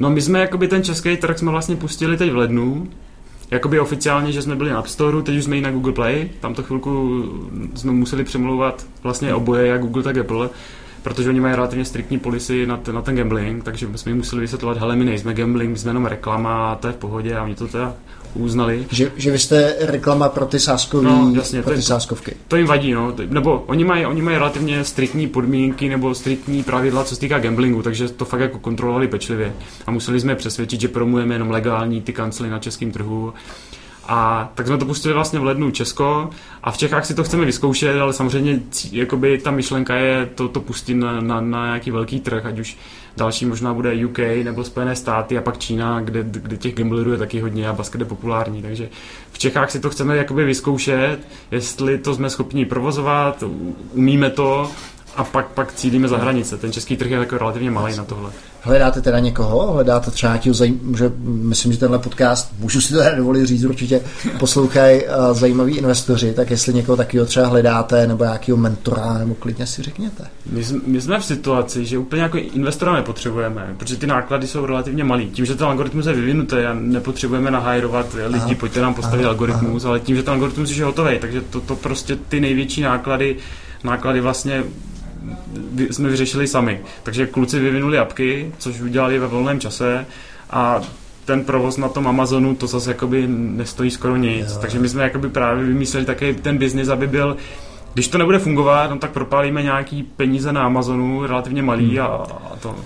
No my jsme jakoby ten český trh jsme vlastně pustili teď v lednu, jakoby oficiálně, že jsme byli na App Store, teď už jsme i na Google Play, tam to chvilku jsme museli přemlouvat vlastně oboje, jak Google, tak Apple, protože oni mají relativně striktní policy na, ten, na ten gambling, takže jsme jim museli vysvětlovat, hele, my nejsme gambling, my jsme jenom reklama a to je v pohodě a oni to teda uznali. Že, že vy jste reklama pro ty sáskový, no, jasně, pro ty to, sáskovky. To jim vadí, no. Nebo oni mají, oni mají relativně striktní podmínky nebo striktní pravidla, co se týká gamblingu, takže to fakt jako kontrolovali pečlivě. A museli jsme přesvědčit, že promujeme jenom legální ty kancely na českém trhu. A tak jsme to pustili vlastně v lednu Česko a v Čechách si to chceme vyzkoušet, ale samozřejmě jakoby ta myšlenka je to, to pustit na, na, na nějaký velký trh, ať už další možná bude UK nebo Spojené státy a pak Čína, kde, kde těch gamblerů je taky hodně a basket je populární. Takže v Čechách si to chceme jakoby vyzkoušet, jestli to jsme schopni provozovat, umíme to a pak, pak cílíme za hranice. Ten český trh je jako relativně malý na tohle. Hledáte teda někoho? Hledáte třeba nějakého zajím... že myslím, že tenhle podcast, můžu si to (laughs) dovolit říct určitě, poslouchají uh, zajímaví investoři, tak jestli někoho takového třeba hledáte, nebo nějakého mentora, nebo klidně si řekněte. My, my jsme v situaci, že úplně jako investora nepotřebujeme, protože ty náklady jsou relativně malý. Tím, že ten algoritmus je vyvinutý a nepotřebujeme nahajrovat lidi, aha, pojďte nám postavit aha, algoritmus, aha. ale tím, že ten algoritmus je hotový, takže to, to prostě ty největší náklady náklady vlastně jsme vyřešili sami. Takže kluci vyvinuli apky, což udělali ve volném čase a ten provoz na tom Amazonu, to zase jakoby nestojí skoro nic. Jo. Takže my jsme jakoby právě vymysleli taky ten biznis, aby byl když to nebude fungovat, no, tak propálíme nějaký peníze na Amazonu, relativně malý hmm. a, a to.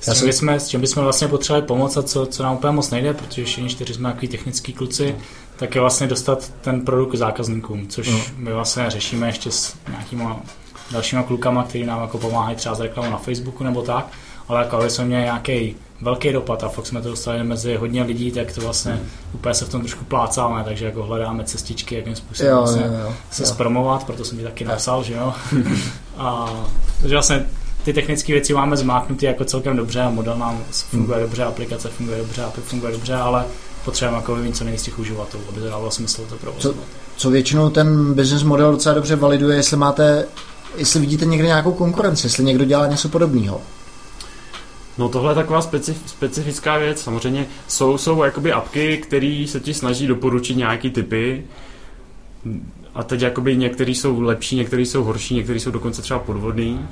S čím, bychom, s čím bychom vlastně potřebovali pomoct a co, co nám úplně moc nejde, protože všichni čtyři jsme takový technický kluci, no. tak je vlastně dostat ten produkt k zákazníkům, což no. my vlastně řešíme ještě s nějakýma dalšíma klukama, kteří nám jako pomáhají třeba s reklamou na Facebooku nebo tak, ale jako aby jsme měli nějaký velký dopad a fakt jsme to dostali mezi hodně lidí, tak to vlastně hmm. úplně se v tom trošku plácáme, takže jako hledáme cestičky, jakým způsobem jo, vlastně jo, jo, se jo. zpromovat, proto jsem ti taky napsal, že jo. (laughs) a takže vlastně ty technické věci máme zmáknuty jako celkem dobře a model nám funguje hmm. dobře, aplikace funguje dobře, API funguje dobře, ale potřebujeme jako vyvít co nejvíc těch uživatelů, aby to dávalo smysl to provozovat. Co, co většinou ten business model docela dobře validuje, jestli máte jestli vidíte někde nějakou konkurenci, jestli někdo dělá něco podobného. No tohle je taková specif, specifická věc. Samozřejmě jsou, jsou jakoby apky, které se ti snaží doporučit nějaký typy a teď jakoby některý jsou lepší, některý jsou horší, některý jsou dokonce třeba podvodný.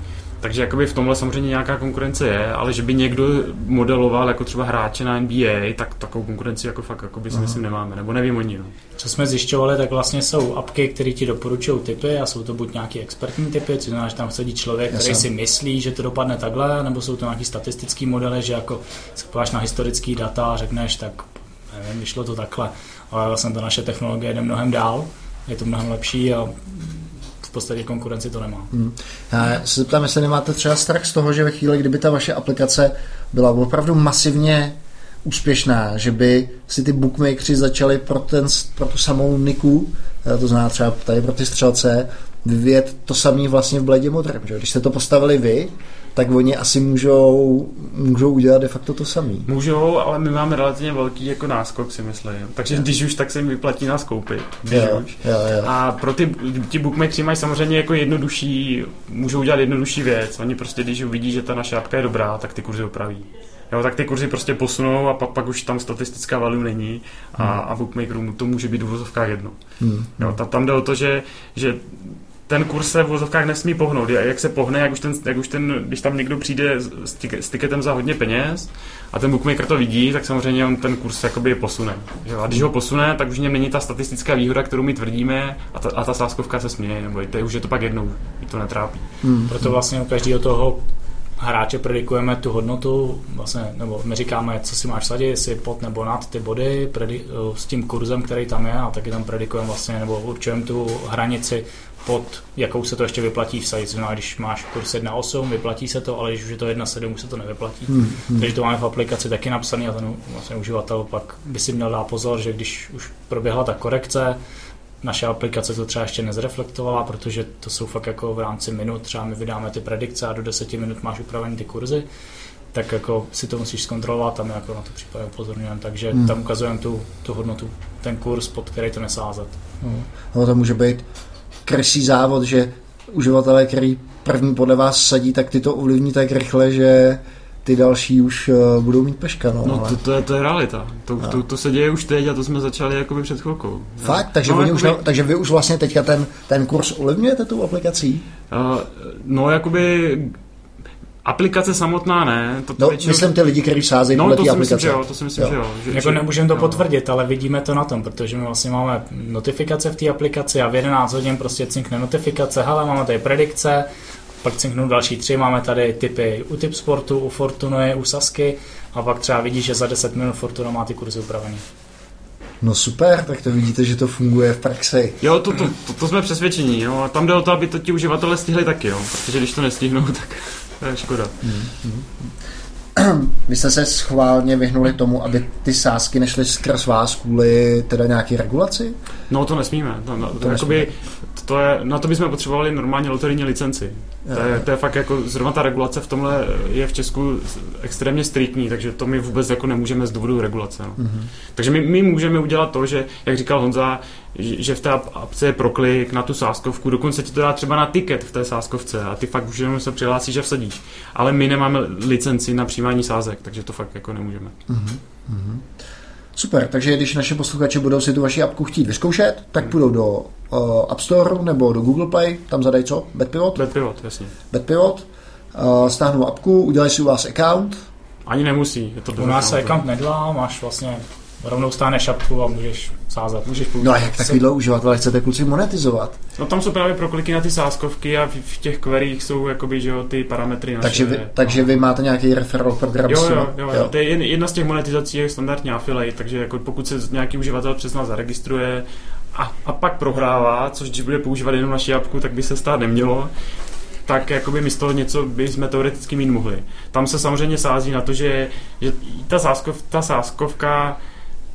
Takže jakoby v tomhle samozřejmě nějaká konkurence je, ale že by někdo modeloval jako třeba hráče na NBA, tak takovou konkurenci jako fakt jako by si myslím nemáme, nebo nevím oni. No. Co jsme zjišťovali, tak vlastně jsou apky, které ti doporučují typy a jsou to buď nějaký expertní typy, což znamená, že tam sedí člověk, který Jasem. si myslí, že to dopadne takhle, nebo jsou to nějaký statistický modely, že jako se na historický data a řekneš, tak nevím, vyšlo to takhle, ale vlastně ta naše technologie jde mnohem dál, je to mnohem lepší a podstatě konkurenci to nemá. Hmm. Já se zeptám, jestli nemáte třeba strach z toho, že ve chvíli, kdyby ta vaše aplikace byla opravdu masivně úspěšná, že by si ty bookmakeri začali pro, ten, pro tu samou niku, eh, to znamená třeba tady pro ty střelce, vyvět to samé vlastně v bledě modrém. Že? Když jste to postavili vy, tak oni asi můžou, můžou udělat de facto to samý. Můžou, ale my máme relativně velký jako náskok, si myslím. Takže když už, tak se jim vyplatí nás koupit. Když jo, už. Jo, jo. A pro ty, ti bookmakeri mají samozřejmě jako jednodušší, můžou udělat jednodušší věc. Oni prostě, když uvidí, že ta naše apka je dobrá, tak ty kurzy opraví. Jo, tak ty kurzy prostě posunou a pak, pak už tam statistická value není a, hmm. a bookmakerům to může být v jedno. Hmm. Jo, tam, tam jde o to, že, že ten kurz se v vozovkách nesmí pohnout. Jak se pohne, jak už ten, jak už ten když tam někdo přijde s, s tiketem za hodně peněz a ten bookmaker to vidí, tak samozřejmě on ten kurz jakoby posune. A když ho posune, tak už něm není ta statistická výhoda, kterou my tvrdíme a ta, a ta sáskovka se směje, nebo to je, už je to pak jednou, i to netrápí. Hmm. Proto vlastně u každého toho hráče predikujeme tu hodnotu, vlastně, nebo my říkáme, co si máš sadit, jestli pod nebo nad ty body predi, s tím kurzem, který tam je a taky tam predikujeme vlastně, nebo určujeme tu hranici, pod jakou se to ještě vyplatí vsadit. Znamená, když máš kurz 1.8, vyplatí se to, ale když už je to 1.7, už se to nevyplatí. Hmm, hmm. Takže to máme v aplikaci taky napsaný a ten vlastně uživatel pak by si měl dát pozor, že když už proběhla ta korekce, naše aplikace to třeba ještě nezreflektovala, protože to jsou fakt jako v rámci minut, třeba my vydáme ty predikce a do 10 minut máš upravený ty kurzy, tak jako si to musíš zkontrolovat, tam jako na to případě upozorňujeme, takže hmm. tam ukazujeme tu, tu hodnotu, ten kurz, pod který to nesázet. Hmm. No to může být kresí závod, že uživatelé, který první podle vás sadí, tak ty to ovlivní tak rychle, že ty další už uh, budou mít peška. No, no to, to, je, to je realita. To, no. to, to, se děje už teď a to jsme začali jakoby před chvilkou. Fakt? Takže, no, jakoby... už, takže vy už vlastně teďka ten, ten kurz ovlivňujete tou aplikací? Uh, no, jakoby Aplikace samotná ne. To no, většinou... myslím ty lidi, kteří sázejí no, to si aplikace. Myslím, že jo, to si myslím, jo. že jo. Že, jako nemůžeme to jo. potvrdit, ale vidíme to na tom, protože my vlastně máme notifikace v té aplikaci a v 11 hodin prostě cinkne notifikace, hele, máme tady predikce, pak cinknou další tři, máme tady typy u typ sportu, u Fortuny, u Sasky a pak třeba vidí, že za 10 minut Fortuna má ty kurzy upravený. No super, tak to vidíte, že to funguje v praxi. Jo, to, to, to, to jsme přesvědčení, jo. A tam jde o to, aby to ti uživatelé stihli taky, jo. Protože když to nestihnou, (laughs) tak škoda. Mm-hmm. Vy jste se schválně vyhnuli tomu, aby ty sázky nešly skrz vás kvůli teda nějaký regulaci? No to nesmíme. To, no, to, to jakoby, to je, na to bychom potřebovali normálně loterijní licenci. To je, to je fakt jako, zrovna ta regulace v tomhle je v Česku extrémně striktní, takže to my vůbec jako nemůžeme z důvodu regulace. No. Mm-hmm. Takže my, my můžeme udělat to, že, jak říkal Honza, že v té apce je proklik na tu sáskovku, dokonce ti to dá třeba na tiket v té sáskovce a ty fakt už jenom se přihlásíš a vsadíš. Ale my nemáme licenci na přijímání sázek, takže to fakt jako nemůžeme. Mm-hmm. Super, takže když naše posluchači budou si tu vaši apku chtít vyzkoušet, tak půjdou do uh, App Store nebo do Google Play, tam zadají co? Bedpivot? Bedpivot, jasně. Bedpivot, uh, stáhnou apku, udělají si u vás account. Ani nemusí. Je to u nás se account nedělá, máš vlastně rovnou stáneš šapku a můžeš sázat. Můžeš no a jak takovýhle uživatel chcete kluci monetizovat? No tam jsou právě prokliky na ty sázkovky a v, v těch queryích jsou jakoby, že jo, ty parametry naše. Takže vy, takže vy máte nějaký referral program? Jo, jo, jo, jo. To je jedna z těch monetizací je standardní affiliate, takže jako pokud se nějaký uživatel přes nás zaregistruje a, a pak prohrává, což když bude používat jenom naši apku, tak by se stát nemělo, tak jakoby my z toho něco bychom teoreticky mít mohli. Tam se samozřejmě sází na to, že, že ta, sázkov, ta sázkovka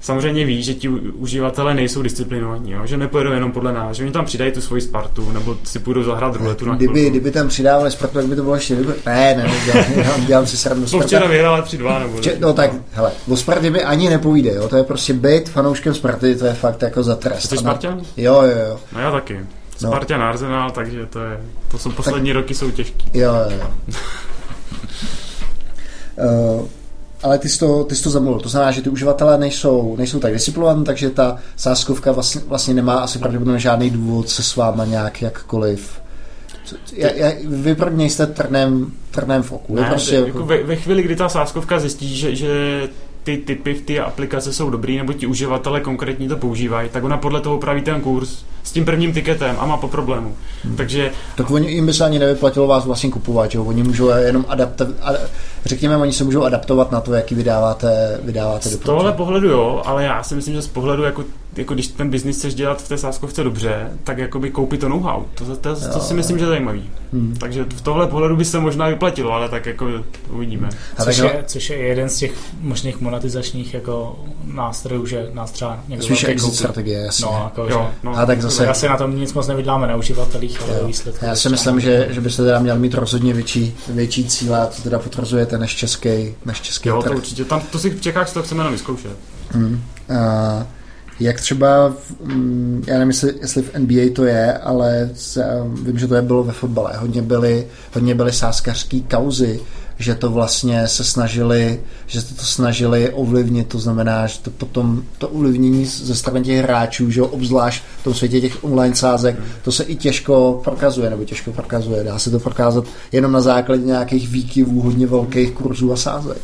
samozřejmě ví, že ti uživatelé nejsou disciplinovaní, jo? že nepojedou jenom podle nás, že oni tam přidají tu svoji Spartu, nebo si půjdou zahrát ruletu na kdyby, kdyby tam přidávali Spartu, tak by to bylo ještě Ne, ne, (laughs) dělám, dělám si srandu. Sparta. včera vyhrála 3-2 nebo Vče, No tak, hele, o Spartě mi ani nepovíde, jo? to je prostě být fanouškem Sparty, to je fakt jako za trest. Jsi Spartan? Jo, jo, jo. No já taky. No. Spartan Arsenal, takže to je, to jsou poslední tak, roky jsou těžký. Jo, jo, jo. uh, (laughs) ale ty jsi to, ty jsi to zamluvil. To znamená, že ty uživatelé nejsou, nejsou tak disciplinovaní, takže ta sáskovka vlastně, vlastně nemá asi pravděpodobně žádný důvod se s váma nějak jakkoliv já, já, vy pro mě jste trnem, trnem v oku. Ne, prostě jako... Jako ve, ve, chvíli, kdy ta sáskovka zjistí, že, že ty typy v té aplikace jsou dobrý, nebo ti uživatelé konkrétně to používají, tak ona podle toho upraví ten kurz s tím prvním tiketem a má po problému. Hmm. Takže... Tak oni, jim by se ani nevyplatilo vás vlastně kupovat, že Oni můžou jenom adaptovat, řekněme, oni se můžou adaptovat na to, jaký vydáváte, vydáváte Z tohle pohledu jo, ale já si myslím, že z pohledu jako jako když ten biznis chceš dělat v té sáskovce dobře, tak jakoby koupit to know-how. To, to, to, to si myslím, že je zajímavý. Hmm. Takže v tohle pohledu by se možná vyplatilo, ale tak jako uvidíme. A což, je, což je jeden z těch možných monetizačních jako nástrojů, že nás třeba někdo Spíš exit strategie, jasně. No, jako, jo, no. A tak zase... Asi na tom nic moc nevyděláme na uživatelích, ale výsledky. Já si myslím, že, že byste teda měl mít rozhodně větší, větší cíle, co teda potvrzujete než český, než český Jo, trh. to určitě. Tam, to si v Čechách to chceme jenom vyzkoušet. Hmm. Uh, jak třeba, mm, já nevím, jestli, v NBA to je, ale vím, že to je bylo ve fotbale. Hodně byly, hodně byly sáskařský kauzy, že to vlastně se snažili, že to snažili ovlivnit, to znamená, že to potom to ovlivnění ze strany těch hráčů, že obzvlášť v tom světě těch online sázek, to se i těžko prokazuje, nebo těžko prokazuje. Dá se to prokázat jenom na základě nějakých výkyvů hodně velkých kurzů a sázek.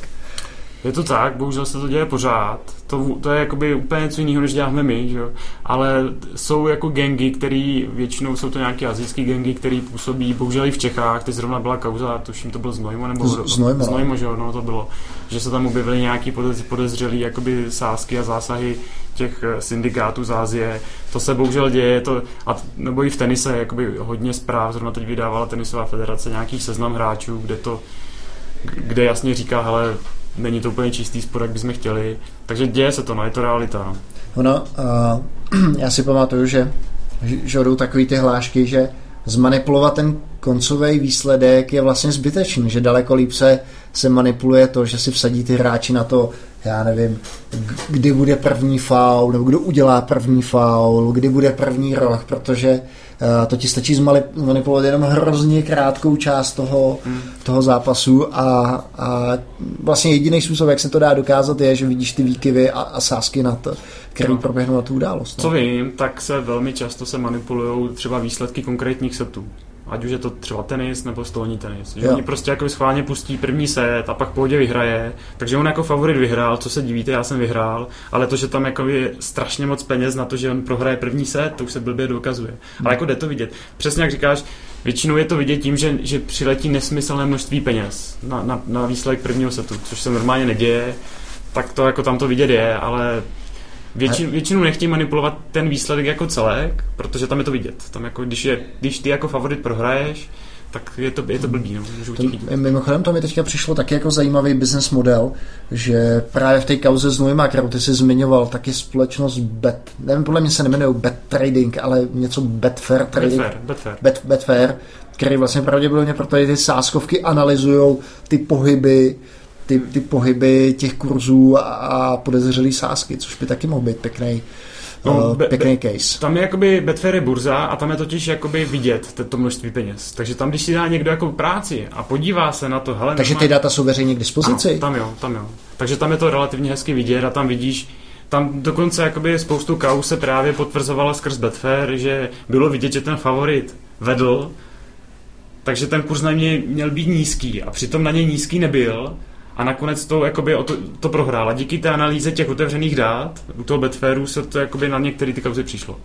Je to tak, bohužel se to děje pořád. To, to je jakoby úplně něco jiného, než děláme my, že? ale jsou jako gengy, který většinou jsou to nějaké azijské gengy, které působí bohužel i v Čechách. Teď zrovna byla kauza, tuším to byl Znojmo, nebo Z, Znojmo, no. Znojmo, že no, to bylo, že se tam objevily nějaký podez, podezřelý jakoby sázky a zásahy těch eh, syndikátů z Ázie. To se bohužel děje, to, a, nebo i v tenise, jakoby hodně zpráv, zrovna teď vydávala tenisová federace nějakých seznam hráčů, kde to kde jasně říká, hele, není to úplně čistý sport, jak bychom chtěli. Takže děje se to, no, je to realita. Ono, uh, (clears throat) já si pamatuju, že, jdou takový ty hlášky, že zmanipulovat ten koncový výsledek je vlastně zbytečný, že daleko líp se, se manipuluje to, že si vsadí ty hráči na to, já nevím, kdy bude první faul, nebo kdo udělá první faul, kdy bude první roh, protože uh, to ti stačí zmanipulovat jenom hrozně krátkou část toho, hmm. toho zápasu a, a vlastně jediný způsob, jak se to dá dokázat, je, že vidíš ty výkyvy a, a sásky na to, který no. proběhnou na tu událost. No. Co vím, tak se velmi často se manipulují třeba výsledky konkrétních setů ať už je to třeba tenis nebo stolní tenis. Že oni prostě jako schválně pustí první set a pak pohodě vyhraje, takže on jako favorit vyhrál, co se divíte, já jsem vyhrál, ale to, že tam jako je strašně moc peněz na to, že on prohraje první set, to už se blbě dokazuje. Hmm. Ale jako jde to vidět. Přesně jak říkáš, většinou je to vidět tím, že, že přiletí nesmyslné množství peněz na, na, na výsledek prvního setu, což se normálně neděje, tak to jako tam to vidět je, ale Většinu, většinou nechtějí manipulovat ten výsledek jako celek, protože tam je to vidět. Tam jako, když, je, když ty jako favorit prohraješ, tak je to, je to blbý. No, to, mimochodem to mi teďka přišlo taky jako zajímavý business model, že právě v té kauze s Novým kterou ty jsi zmiňoval, taky společnost Bet, nevím, podle mě se nemenují Bet Trading, ale něco Betfair Trading. Betfair, Betfair. Bet, Betfair, který vlastně pravděpodobně proto ty sáskovky analyzují ty pohyby ty, ty pohyby těch kurzů a podezřelý sásky, což by taky mohl být pěkný no, pěkný be, case. Tam je jakoby Betfair je burza a tam je totiž jakoby vidět to množství peněz. Takže tam, když si dá někdo jako práci a podívá se na to, hele... Takže ty data jsou veřejně k dispozici? Ano, tam jo, tam jo. Takže tam je to relativně hezky vidět a tam vidíš, tam dokonce jakoby spoustu kaus se právě potvrzovala skrz Betfair, že bylo vidět, že ten favorit vedl, takže ten kurz na něj měl být nízký a přitom na něj nízký nebyl a nakonec to, jakoby, to, to prohrála. Díky té analýze těch otevřených dát u toho Betfairu se to jakoby na některé ty kauzy přišlo.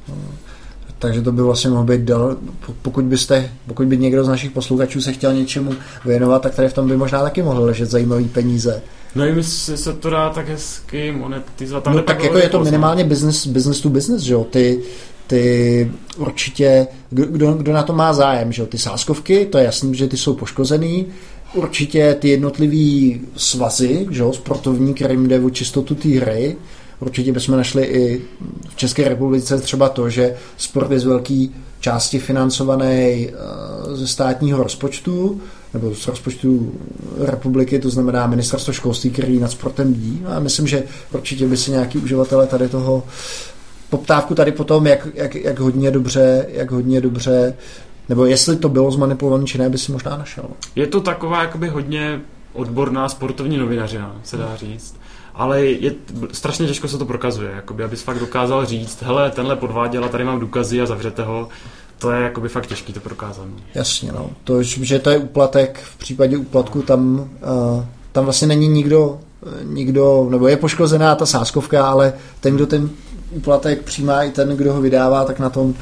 Takže to by vlastně mohlo být dal, pokud byste, pokud by někdo z našich posluchačů se chtěl něčemu věnovat, tak tady v tom by možná taky mohl ležet zajímavý peníze. No i se, se to dá tak hezky monetizovat. Tam no tak jako je to minimálně business, business to business, že jo? Ty, ty určitě, kdo, kdo na to má zájem, že jo? Ty sáskovky, to je jasný, že ty jsou poškozený, určitě ty jednotlivý svazy, že jo, sportovní, kterým jde o čistotu té hry, určitě bychom našli i v České republice třeba to, že sport je z velké části financovaný eh, ze státního rozpočtu, nebo z rozpočtu republiky, to znamená ministerstvo školství, který nad sportem dí. A myslím, že určitě by si nějaký uživatelé tady toho poptávku tady potom, jak, jak, jak hodně dobře, jak hodně dobře nebo jestli to bylo zmanipulované, či ne, by si možná našel. Je to taková jakoby hodně odborná sportovní novinařina, se dá říct. Ale je, strašně těžko se to prokazuje, jakoby, abys fakt dokázal říct, hele, tenhle podváděl a tady mám důkazy a zavřete ho. To je jakoby fakt těžký to prokázat. Jasně, no. To, že to je úplatek, v případě úplatku tam, uh, tam vlastně není nikdo, nikdo, nebo je poškozená ta sáskovka, ale ten, kdo ten úplatek přijímá i ten, kdo ho vydává, tak na tom,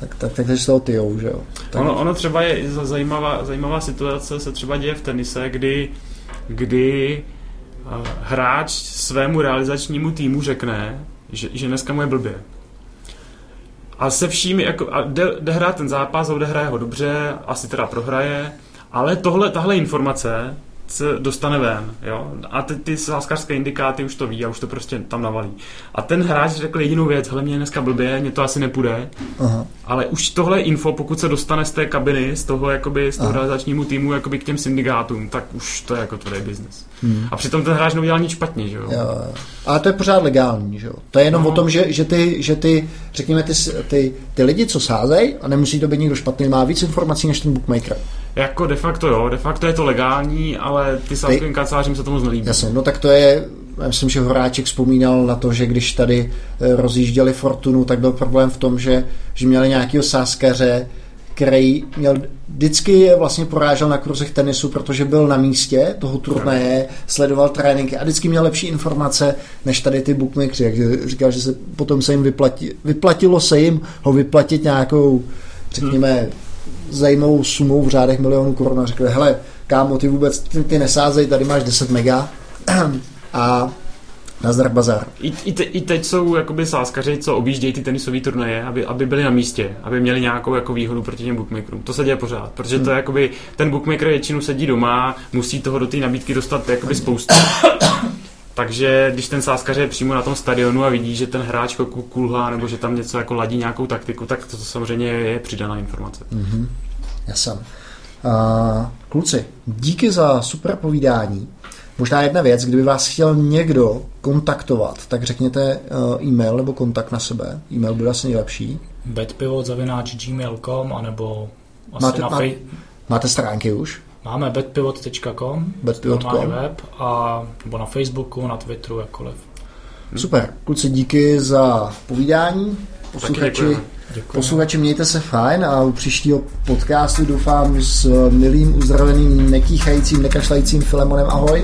tak, tak, tak, tak se toho tyjou, že jo. Tak... Ono, ono třeba je zajímavá, zajímavá situace, se třeba děje v tenise, kdy, kdy uh, hráč svému realizačnímu týmu řekne, že, že dneska mu je blbě. A se vším, jako, a jde, jde hrát ten zápas, odehraje ho dobře, asi teda prohraje, ale tohle, tahle informace se dostane ven, jo? A ty, ty sáskářské indikáty už to ví a už to prostě tam navalí. A ten hráč řekl jedinou věc, hele, mě dneska blbě, mě to asi nepůjde, Aha. ale už tohle info, pokud se dostane z té kabiny, z toho, jakoby, z toho realizačnímu týmu, jakoby k těm syndikátům, tak už to je jako tvrdý biznes. Hmm. A přitom ten hráč neudělal nic špatně, že jo? jo. Ale to je pořád legální, že jo? To je jenom no. o tom, že, že, ty, že ty, řekněme, ty, ty, ty lidi, co sázejí, a nemusí to být nikdo špatný, má víc informací než ten bookmaker. Jako de facto jo, de facto je to legální, ale ty sázkovým kancelářím se tomu znelíbí. Jasně, no tak to je, já myslím, že Horáček vzpomínal na to, že když tady eh, rozjížděli Fortunu, tak byl problém v tom, že, že měli nějakého sáskaře, který měl vždycky je vlastně porážel na kurzech tenisu, protože byl na místě toho turnaje, sledoval tréninky a vždycky měl lepší informace než tady ty bookmakers. Jak říkal, že se potom se jim vyplati, vyplatilo se jim ho vyplatit nějakou, řekněme, hmm. Zajímavou sumou v řádech milionů korun a řekli, hele, kámo, ty vůbec ty, ty nesázej, tady máš 10 mega (clears throat) a Nazdar bazar. I, i, te, I teď jsou jakoby sáskaři, co objíždějí ty tenisové turnaje, aby, aby byli na místě, aby měli nějakou jako výhodu proti těm bookmakerům. To se děje pořád, protože hmm. to je jakoby, ten bookmaker většinou sedí doma, musí toho do té nabídky dostat jakoby spoustu. Takže když ten sáskař je přímo na tom stadionu a vidí, že ten hráč jako kulhá nebo že tam něco jako ladí nějakou taktiku, tak to, to samozřejmě je přidaná informace. Mm-hmm. Já jsem. Uh, kluci, díky za super povídání. Možná jedna věc, kdyby vás chtěl někdo kontaktovat, tak řekněte uh, e-mail nebo kontakt na sebe. E-mail byl asi nejlepší. bedpivot.gmail.com anebo asi máte, na fej... máte stránky už? Máme bedpivot.com, bedpivot.com web a nebo na Facebooku, na Twitteru, jakkoliv. Super, kluci, díky za povídání. Posluchači, posluchači, mějte se fajn a u příštího podcastu doufám s milým, uzdraveným, nekýchajícím, nekašlajícím Filemonem ahoj.